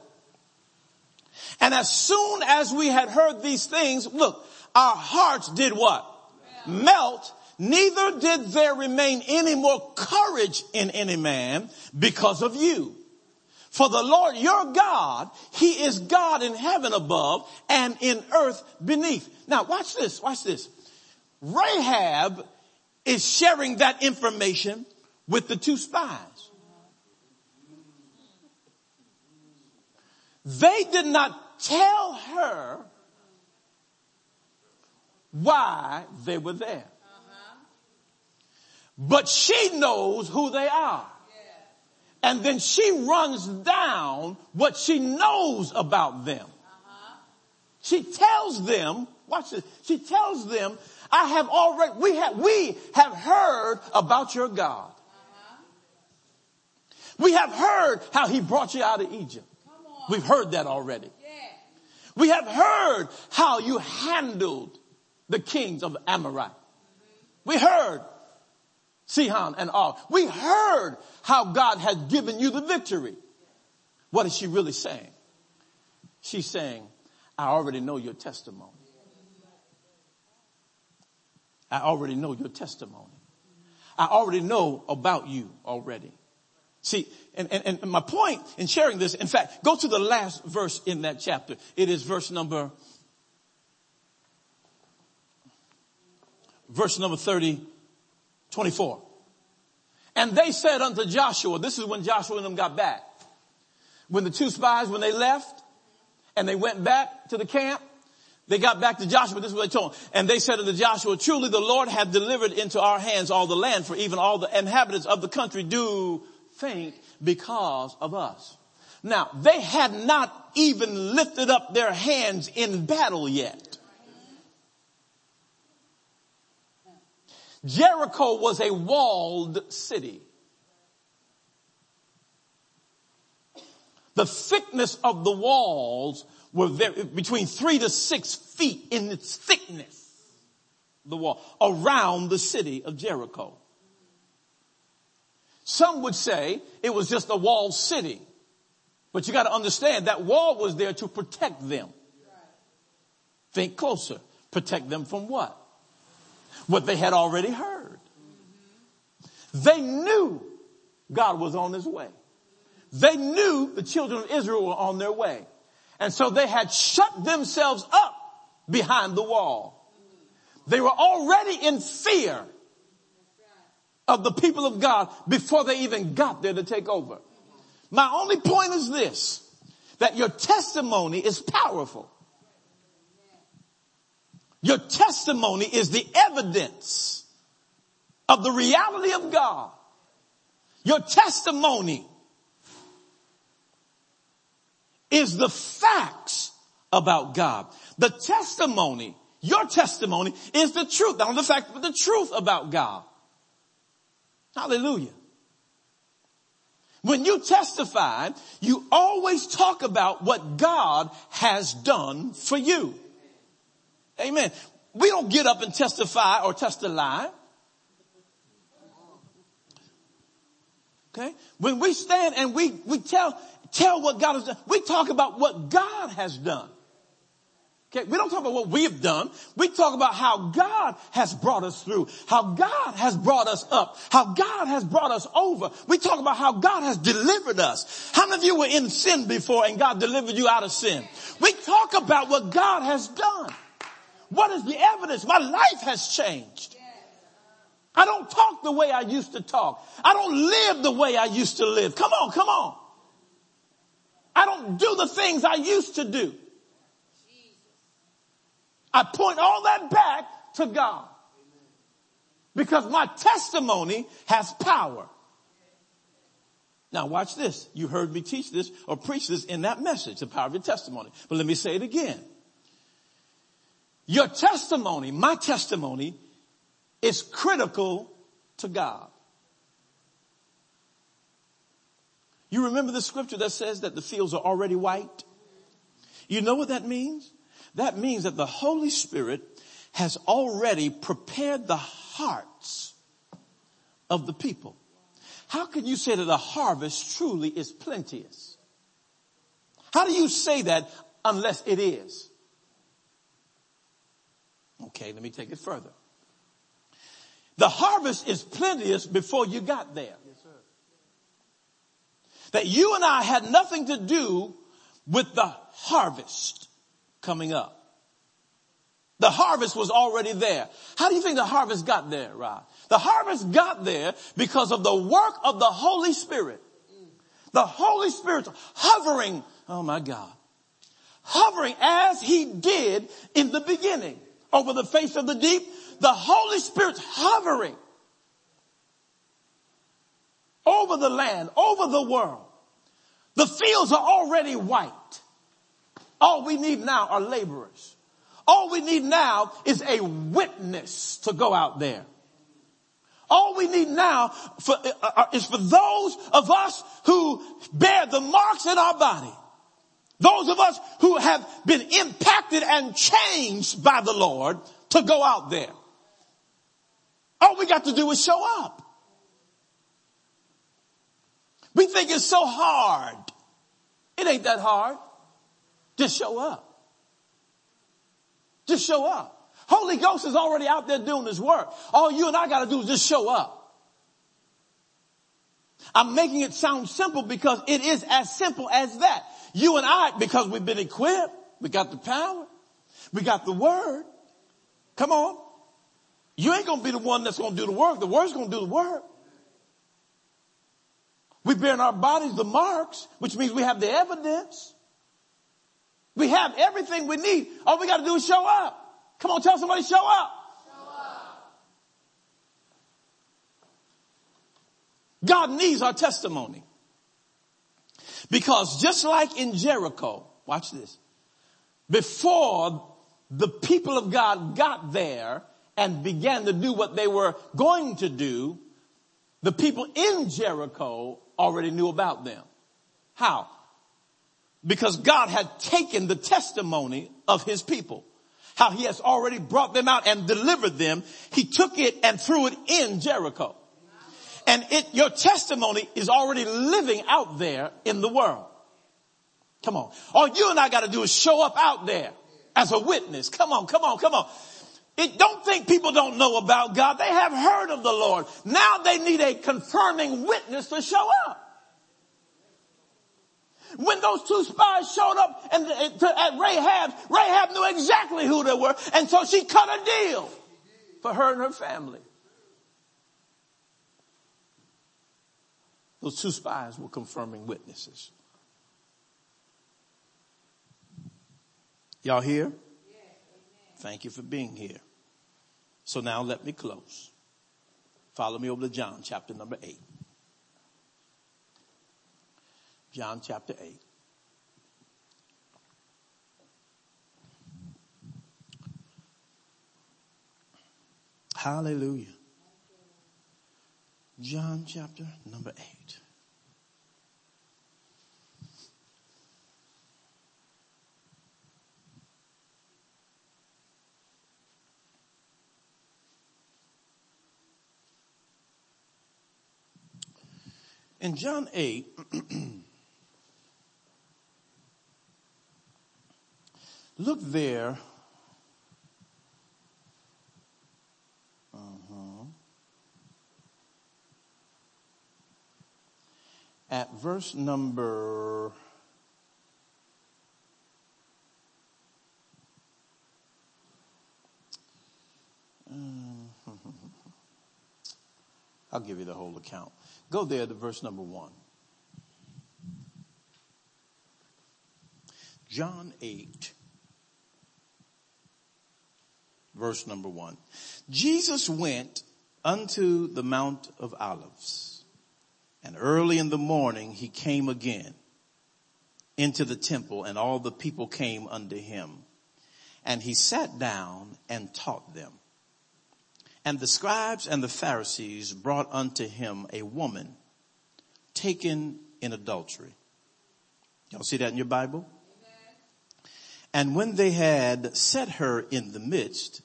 Speaker 1: And as soon as we had heard these things, look, our hearts did what? Melt neither did there remain any more courage in any man because of you. For the Lord your God, He is God in heaven above and in earth beneath. Now watch this, watch this. Rahab is sharing that information with the two spies. They did not tell her why they were there. Uh-huh. But she knows who they are. And then she runs down what she knows about them. She tells them, watch this, she tells them, I have already, we have, we have heard about your God. We have heard how he brought you out of Egypt. We've heard that already. We have heard how you handled the kings of Amorite. We heard Sihon and Og. We heard how God has given you the victory. What is she really saying? She's saying, I already know your testimony. I already know your testimony. I already know about you already. See, and, and, and my point in sharing this, in fact, go to the last verse in that chapter. It is verse number, verse number 30, 24. And they said unto Joshua, this is when Joshua and them got back. When the two spies, when they left and they went back to the camp, they got back to Joshua. This is what they told him. And they said unto Joshua, truly the Lord hath delivered into our hands all the land for even all the inhabitants of the country do think because of us. Now they had not even lifted up their hands in battle yet. Jericho was a walled city. The thickness of the walls were very, between three to six feet in its thickness, the wall, around the city of Jericho. Some would say it was just a walled city. But you got to understand that wall was there to protect them. Think closer. Protect them from what? What they had already heard. They knew God was on his way. They knew the children of Israel were on their way. And so they had shut themselves up behind the wall. They were already in fear of the people of God before they even got there to take over. My only point is this, that your testimony is powerful. Your testimony is the evidence of the reality of God. Your testimony is the facts about God. The testimony, your testimony is the truth. Not the fact, but the truth about God. Hallelujah. When you testify, you always talk about what God has done for you. Amen. We don't get up and testify or test a lie. Okay? When we stand and we, we tell, tell what God has done, we talk about what God has done. Okay, we don't talk about what we have done. We talk about how God has brought us through, how God has brought us up, how God has brought us over. We talk about how God has delivered us. How many of you were in sin before and God delivered you out of sin? We talk about what God has done. What is the evidence? My life has changed. I don't talk the way I used to talk. I don't live the way I used to live. Come on, come on. I don't do the things I used to do. I point all that back to God. Because my testimony has power. Now watch this. You heard me teach this or preach this in that message, the power of your testimony. But let me say it again. Your testimony, my testimony, is critical to God. You remember the scripture that says that the fields are already white? You know what that means? That means that the Holy Spirit has already prepared the hearts of the people. How can you say that the harvest truly is plenteous? How do you say that unless it is? Okay, let me take it further. The harvest is plenteous before you got there. Yes, that you and I had nothing to do with the harvest coming up. The harvest was already there. How do you think the harvest got there, Rob? The harvest got there because of the work of the Holy Spirit. The Holy Spirit hovering, oh my God, hovering as he did in the beginning over the face of the deep. The Holy Spirit's hovering over the land, over the world. The fields are already white. All we need now are laborers. All we need now is a witness to go out there. All we need now for, uh, uh, is for those of us who bear the marks in our body. Those of us who have been impacted and changed by the Lord to go out there. All we got to do is show up. We think it's so hard. It ain't that hard. Just show up. Just show up. Holy Ghost is already out there doing his work. All you and I gotta do is just show up. I'm making it sound simple because it is as simple as that. You and I, because we've been equipped, we got the power, we got the word. Come on. You ain't gonna be the one that's gonna do the work. The word's gonna do the work. We bear in our bodies the marks, which means we have the evidence. We have everything we need. All we got to do is show up. Come on, tell somebody show up. show up. God needs our testimony. Because just like in Jericho, watch this, before the people of God got there and began to do what they were going to do, the people in Jericho already knew about them. How? because God had taken the testimony of his people. How he has already brought them out and delivered them. He took it and threw it in Jericho. And it, your testimony is already living out there in the world. Come on. All you and I got to do is show up out there as a witness. Come on, come on, come on. It, don't think people don't know about God. They have heard of the Lord. Now they need a confirming witness to show up. When those two spies showed up and, at Rahab, Rahab knew exactly who they were, and so she cut a deal for her and her family. Those two spies were confirming witnesses. Y'all here? Thank you for being here. So now let me close. Follow me over to John chapter number eight. John chapter 8. Hallelujah. John chapter number 8. In John 8, <clears throat> Look there. Uh-huh. At verse number <laughs> I'll give you the whole account. Go there to verse number one. John 8 verse number one. Jesus went unto the Mount of Olives and early in the morning he came again into the temple and all the people came unto him and he sat down and taught them. And the scribes and the Pharisees brought unto him a woman taken in adultery. Y'all see that in your Bible? And when they had set her in the midst,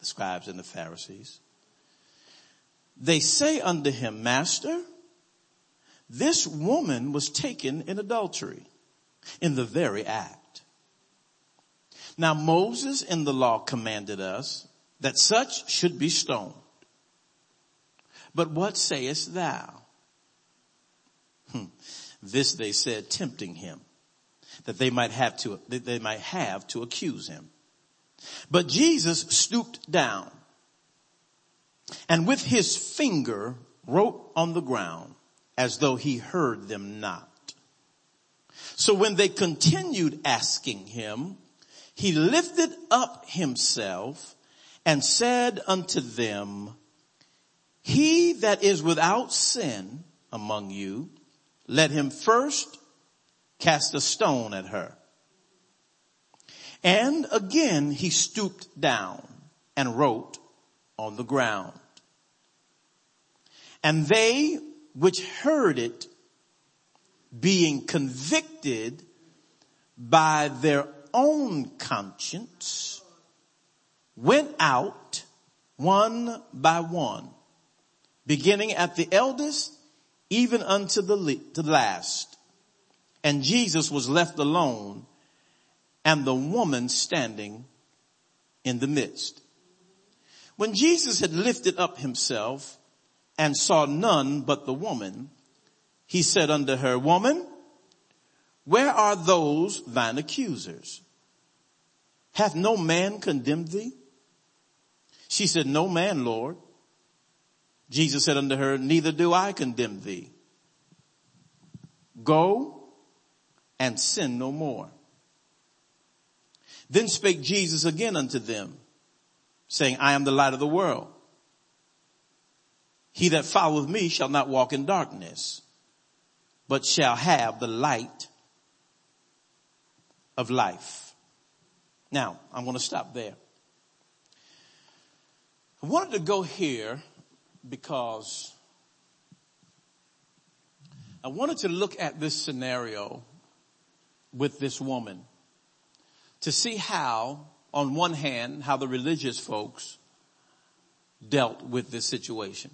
Speaker 1: the scribes and the Pharisees, they say unto him, Master, this woman was taken in adultery in the very act. Now Moses in the law commanded us that such should be stoned. But what sayest thou? Hmm. This they said, tempting him that they might have to, that they might have to accuse him. But Jesus stooped down and with his finger wrote on the ground as though he heard them not. So when they continued asking him, he lifted up himself and said unto them, he that is without sin among you, let him first cast a stone at her. And again he stooped down and wrote on the ground. And they which heard it being convicted by their own conscience went out one by one, beginning at the eldest even unto the, the last and Jesus was left alone and the woman standing in the midst. When Jesus had lifted up himself and saw none but the woman, he said unto her, woman, where are those thine accusers? Hath no man condemned thee? She said, no man, Lord. Jesus said unto her, neither do I condemn thee. Go and sin no more. Then spake Jesus again unto them, saying, I am the light of the world. He that followeth me shall not walk in darkness, but shall have the light of life. Now, I'm going to stop there. I wanted to go here because I wanted to look at this scenario with this woman to see how, on one hand, how the religious folks dealt with this situation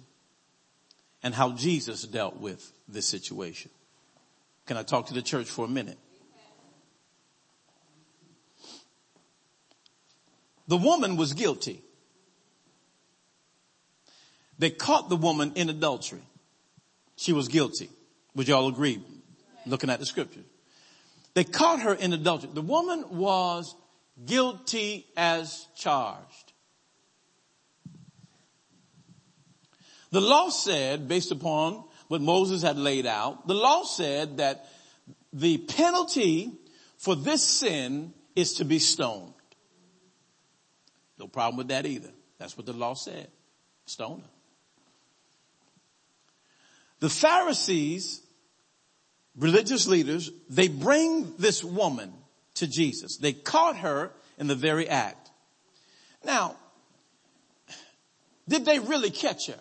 Speaker 1: and how Jesus dealt with this situation. Can I talk to the church for a minute? The woman was guilty. They caught the woman in adultery. She was guilty. Would y'all agree? Looking at the scripture. They caught her in adultery. The woman was guilty as charged. The law said, based upon what Moses had laid out, the law said that the penalty for this sin is to be stoned. No problem with that either. That's what the law said. Stone her. The Pharisees, religious leaders, they bring this woman to Jesus. They caught her in the very act. Now, did they really catch her?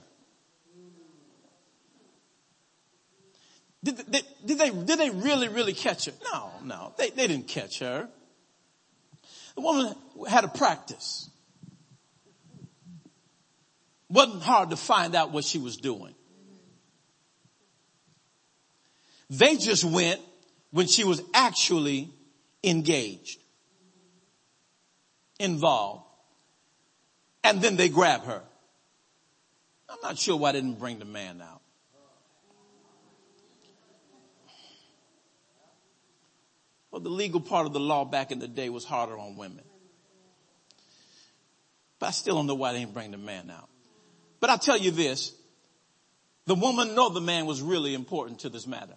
Speaker 1: Did they, did they, did they really, really catch her? No, no, they, they didn't catch her. The woman had a practice. Wasn't hard to find out what she was doing. They just went when she was actually engaged, involved, and then they grab her. I'm not sure why they didn't bring the man out. Well, the legal part of the law back in the day was harder on women. But I still don't know why they didn't bring the man out. But I tell you this, the woman nor the man was really important to this matter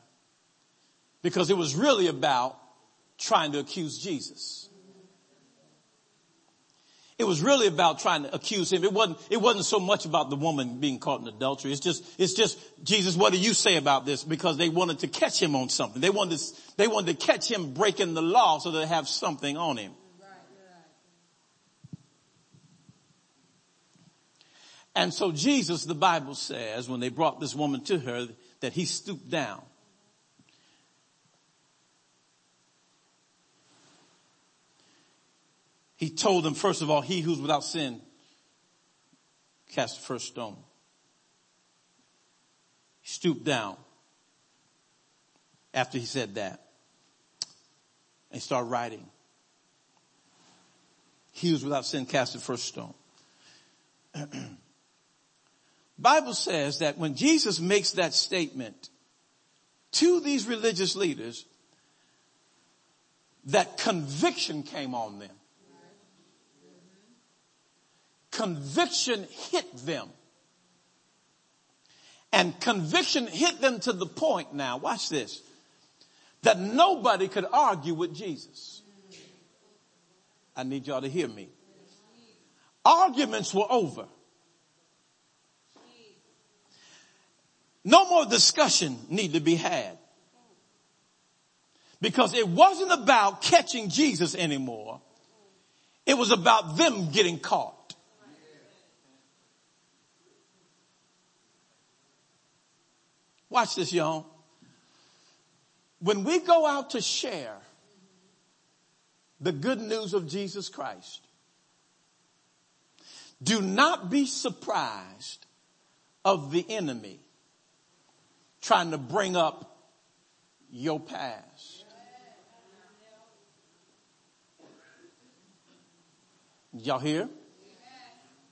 Speaker 1: because it was really about trying to accuse Jesus. It was really about trying to accuse him. It wasn't, it wasn't so much about the woman being caught in adultery. It's just, it's just, Jesus, what do you say about this? Because they wanted to catch him on something. They wanted to, they wanted to catch him breaking the law so they have something on him. And so Jesus, the Bible says, when they brought this woman to her, that he stooped down he told them, first of all, he who's without sin cast the first stone. He stooped down after he said that and started writing. He who's without sin cast the first stone. <clears throat> Bible says that when Jesus makes that statement to these religious leaders, that conviction came on them conviction hit them. And conviction hit them to the point now, watch this, that nobody could argue with Jesus. I need y'all to hear me. Arguments were over. No more discussion need to be had. Because it wasn't about catching Jesus anymore. It was about them getting caught. Watch this, y'all. When we go out to share the good news of Jesus Christ, do not be surprised of the enemy trying to bring up your past. Y'all hear?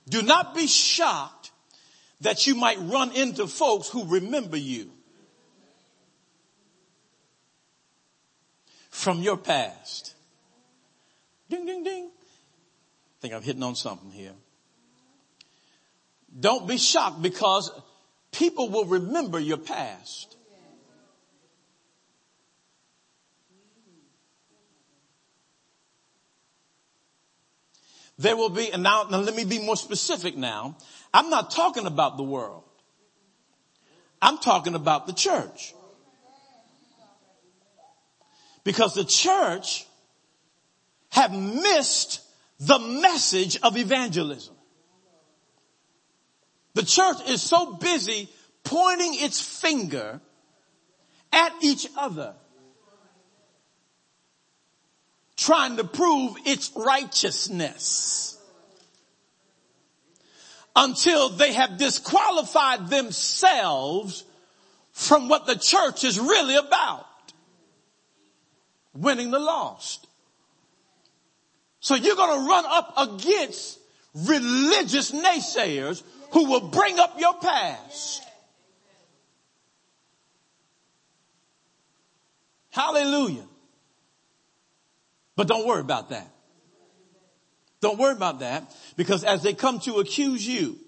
Speaker 1: Do not be shocked that you might run into folks who remember you from your past. Ding, ding, ding. I think I'm hitting on something here. Don't be shocked because people will remember your past. There will be, and now, now let me be more specific now. I'm not talking about the world. I'm talking about the church. Because the church have missed the message of evangelism. The church is so busy pointing its finger at each other trying to prove its righteousness until they have disqualified themselves from what the church is really about. Winning the lost. So you're going to run up against religious naysayers who will bring up your past. Hallelujah. But don't worry about that. Don't worry about that because as they come to accuse you,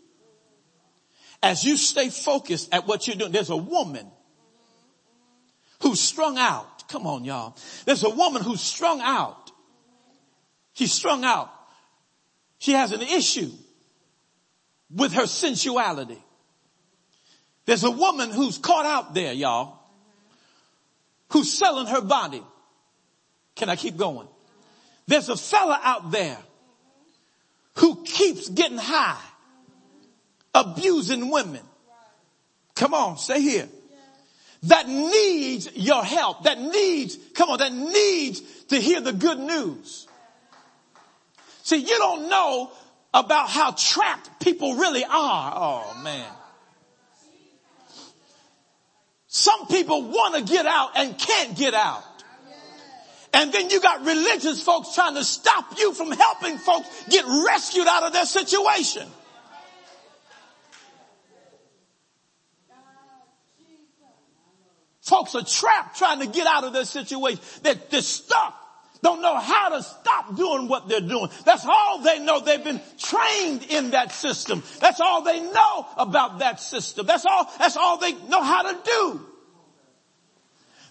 Speaker 1: as you stay focused at what you're doing, there's a woman who's strung out. Come on, y'all. There's a woman who's strung out. She's strung out. She has an issue with her sensuality. There's a woman who's caught out there, y'all, who's selling her body. Can I keep going? There's a fella out there who keeps getting high, abusing women. Come on, stay here. That needs your help. That needs, come on, that needs to hear the good news. See, you don't know about how trapped people really are. Oh man. Some people want to get out and can't get out. And then you got religious folks trying to stop you from helping folks get rescued out of their situation. Folks are trapped trying to get out of their situation. They're, they're stuck. Don't know how to stop doing what they're doing. That's all they know. They've been trained in that system. That's all they know about that system. That's all, that's all they know how to do.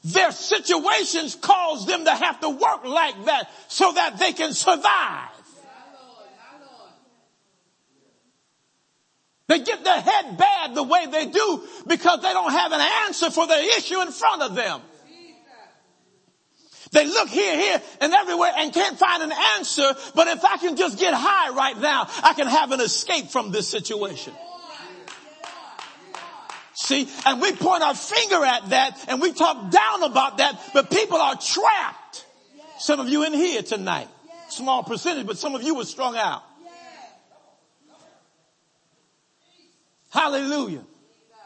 Speaker 1: Their situations cause them to have to work like that so that they can survive. They get their head bad the way they do because they don't have an answer for the issue in front of them. They look here, here, and everywhere and can't find an answer, but if I can just get high right now, I can have an escape from this situation. See, and we point our finger at that and we talk down about that, but people are trapped. Some of you in here tonight, small percentage, but some of you were strung out. Hallelujah.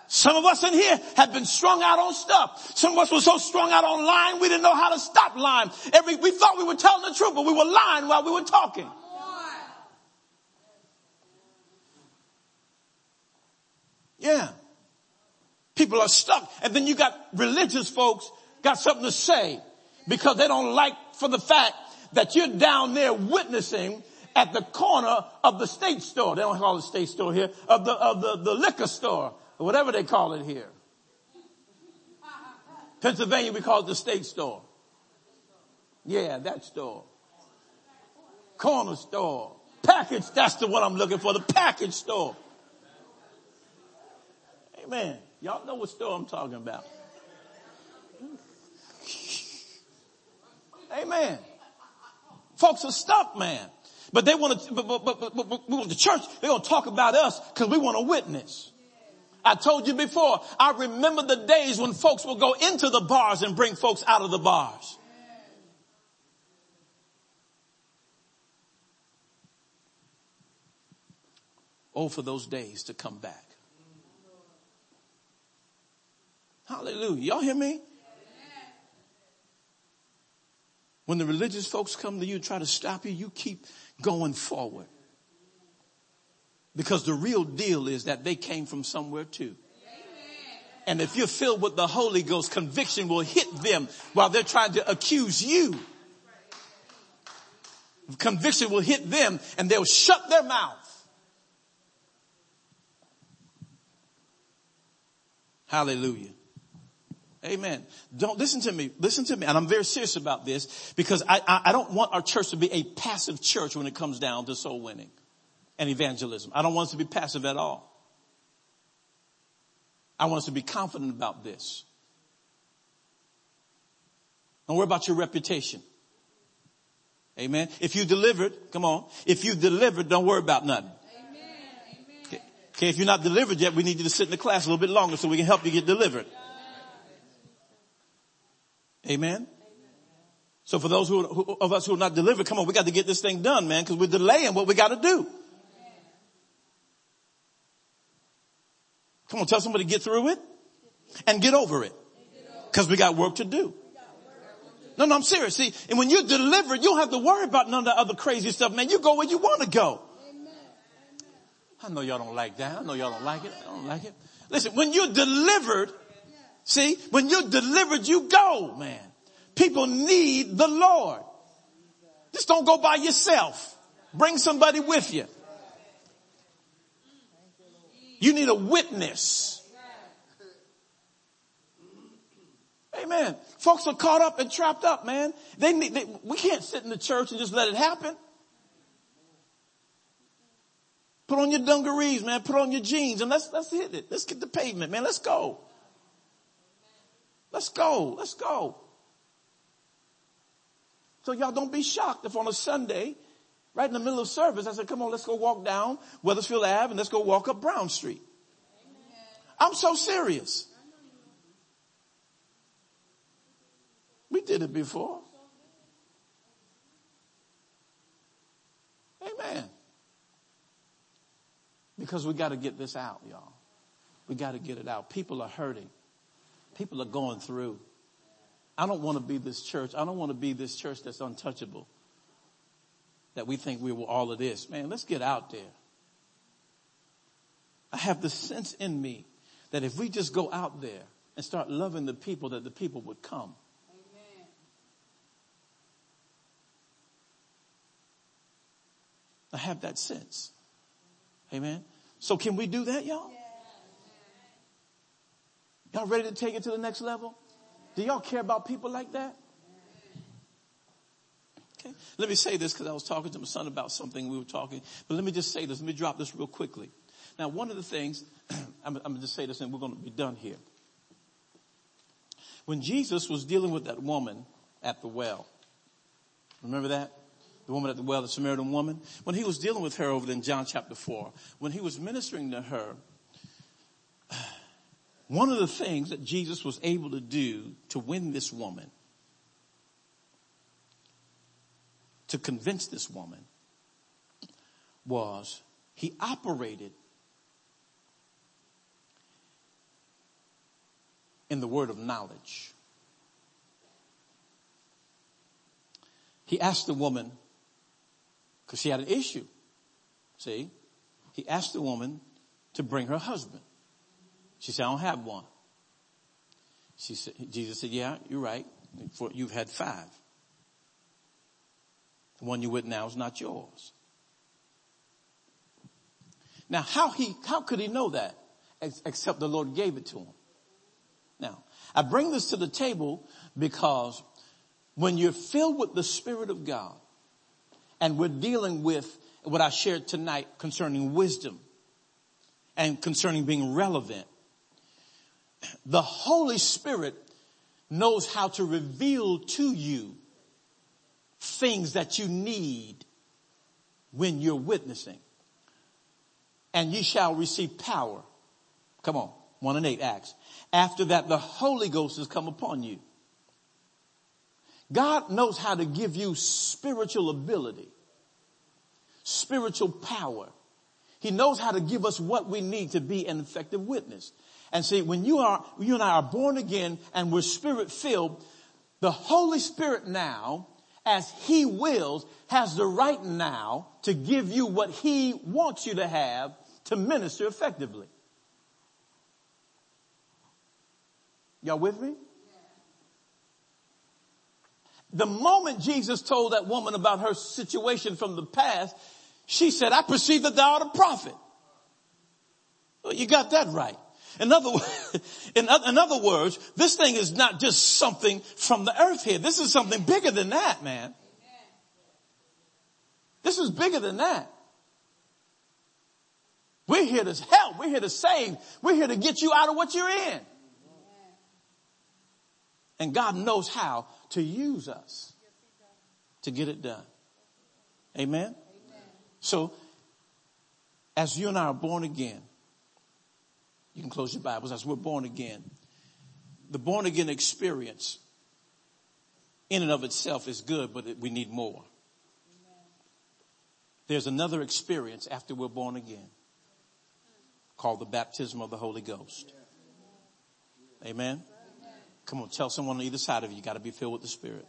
Speaker 1: Some of us in here have been strung out on stuff. Some of us were so strung out on lying, we didn't know how to stop lying. Every, we thought we were telling the truth, but we were lying while we were talking. Yeah. People are stuck. And then you got religious folks got something to say because they don't like for the fact that you're down there witnessing at the corner of the state store. They don't call it the state store here, of the, of the, the liquor store, or whatever they call it here. Pennsylvania, we call it the state store. Yeah, that store. Corner store. Package, that's the one I'm looking for, the package store. Amen. Y'all know what store I'm talking about. Amen. Folks are stuck, man. But they want to, but, but, but, but, but the church, they're going to talk about us because we want to witness. I told you before, I remember the days when folks will go into the bars and bring folks out of the bars. Oh, for those days to come back. Hallelujah. Y'all hear me? When the religious folks come to you and try to stop you, you keep going forward. Because the real deal is that they came from somewhere too. And if you're filled with the Holy Ghost, conviction will hit them while they're trying to accuse you. Conviction will hit them and they'll shut their mouth. Hallelujah. Amen. Don't listen to me. Listen to me. And I'm very serious about this because I, I, I, don't want our church to be a passive church when it comes down to soul winning and evangelism. I don't want us to be passive at all. I want us to be confident about this. Don't worry about your reputation. Amen. If you delivered, come on. If you delivered, don't worry about nothing. Okay. okay. If you're not delivered yet, we need you to sit in the class a little bit longer so we can help you get delivered. Amen? So for those who, who, of us who are not delivered, come on, we got to get this thing done, man, because we're delaying what we got to do. Come on, tell somebody get through it and get over it. Cause we got work to do. No, no, I'm serious. See, and when you're delivered, you don't have to worry about none of the other crazy stuff, man. You go where you want to go. I know y'all don't like that. I know y'all don't like it. I don't like it. Listen, when you're delivered, see, when you're delivered, you go, man. People need the Lord. Just don't go by yourself. Bring somebody with you. You need a witness. Amen. Folks are caught up and trapped up, man. They need, they, we can't sit in the church and just let it happen. Put on your dungarees, man. Put on your jeans and let's, let's hit it. Let's get the pavement, man. Let's go. Let's go. Let's go. So y'all don't be shocked if on a Sunday, right in the middle of service, I said, come on, let's go walk down Wethersfield Ave and let's go walk up Brown Street. I'm so serious. We did it before. Amen. Because we got to get this out, y'all. We got to get it out. People are hurting. People are going through. I don't want to be this church. I don't want to be this church that's untouchable. That we think we were all of this. Man, let's get out there. I have the sense in me that if we just go out there and start loving the people, that the people would come. Amen. I have that sense. Amen. So can we do that, y'all? Y'all ready to take it to the next level? Do y'all care about people like that? Okay. Let me say this because I was talking to my son about something we were talking, but let me just say this. Let me drop this real quickly. Now, one of the things, <clears throat> I'm, I'm going to just say this and we're going to be done here. When Jesus was dealing with that woman at the well, remember that? The woman at the well, the Samaritan woman? When he was dealing with her over in John chapter 4, when he was ministering to her, one of the things that Jesus was able to do to win this woman, to convince this woman, was he operated in the word of knowledge. He asked the woman, because she had an issue, see, he asked the woman to bring her husband. She said, I don't have one. She said, Jesus said, yeah, you're right. You've had five. The one you're with now is not yours. Now, how he, how could he know that? Except the Lord gave it to him. Now, I bring this to the table because when you're filled with the Spirit of God and we're dealing with what I shared tonight concerning wisdom and concerning being relevant, the Holy Spirit knows how to reveal to you things that you need when you're witnessing. And ye shall receive power. Come on. One and eight Acts. After that, the Holy Ghost has come upon you. God knows how to give you spiritual ability, spiritual power. He knows how to give us what we need to be an effective witness. And see, when you are, you and I are born again and we're spirit filled, the Holy Spirit now, as He wills, has the right now to give you what He wants you to have to minister effectively. Y'all with me? The moment Jesus told that woman about her situation from the past, she said, I perceive that thou art a prophet. Well, you got that right. In other, <laughs> in, in other words, this thing is not just something from the earth here. This is something bigger than that, man. This is bigger than that. We're here to help. We're here to save. We're here to get you out of what you're in. And God knows how to use us to get it done. Amen. So as you and I are born again, you can close your Bibles as we're born again. The born again experience in and of itself is good, but we need more. There's another experience after we're born again called the baptism of the Holy Ghost. Amen. Come on, tell someone on either side of you, you got to be filled with the Spirit.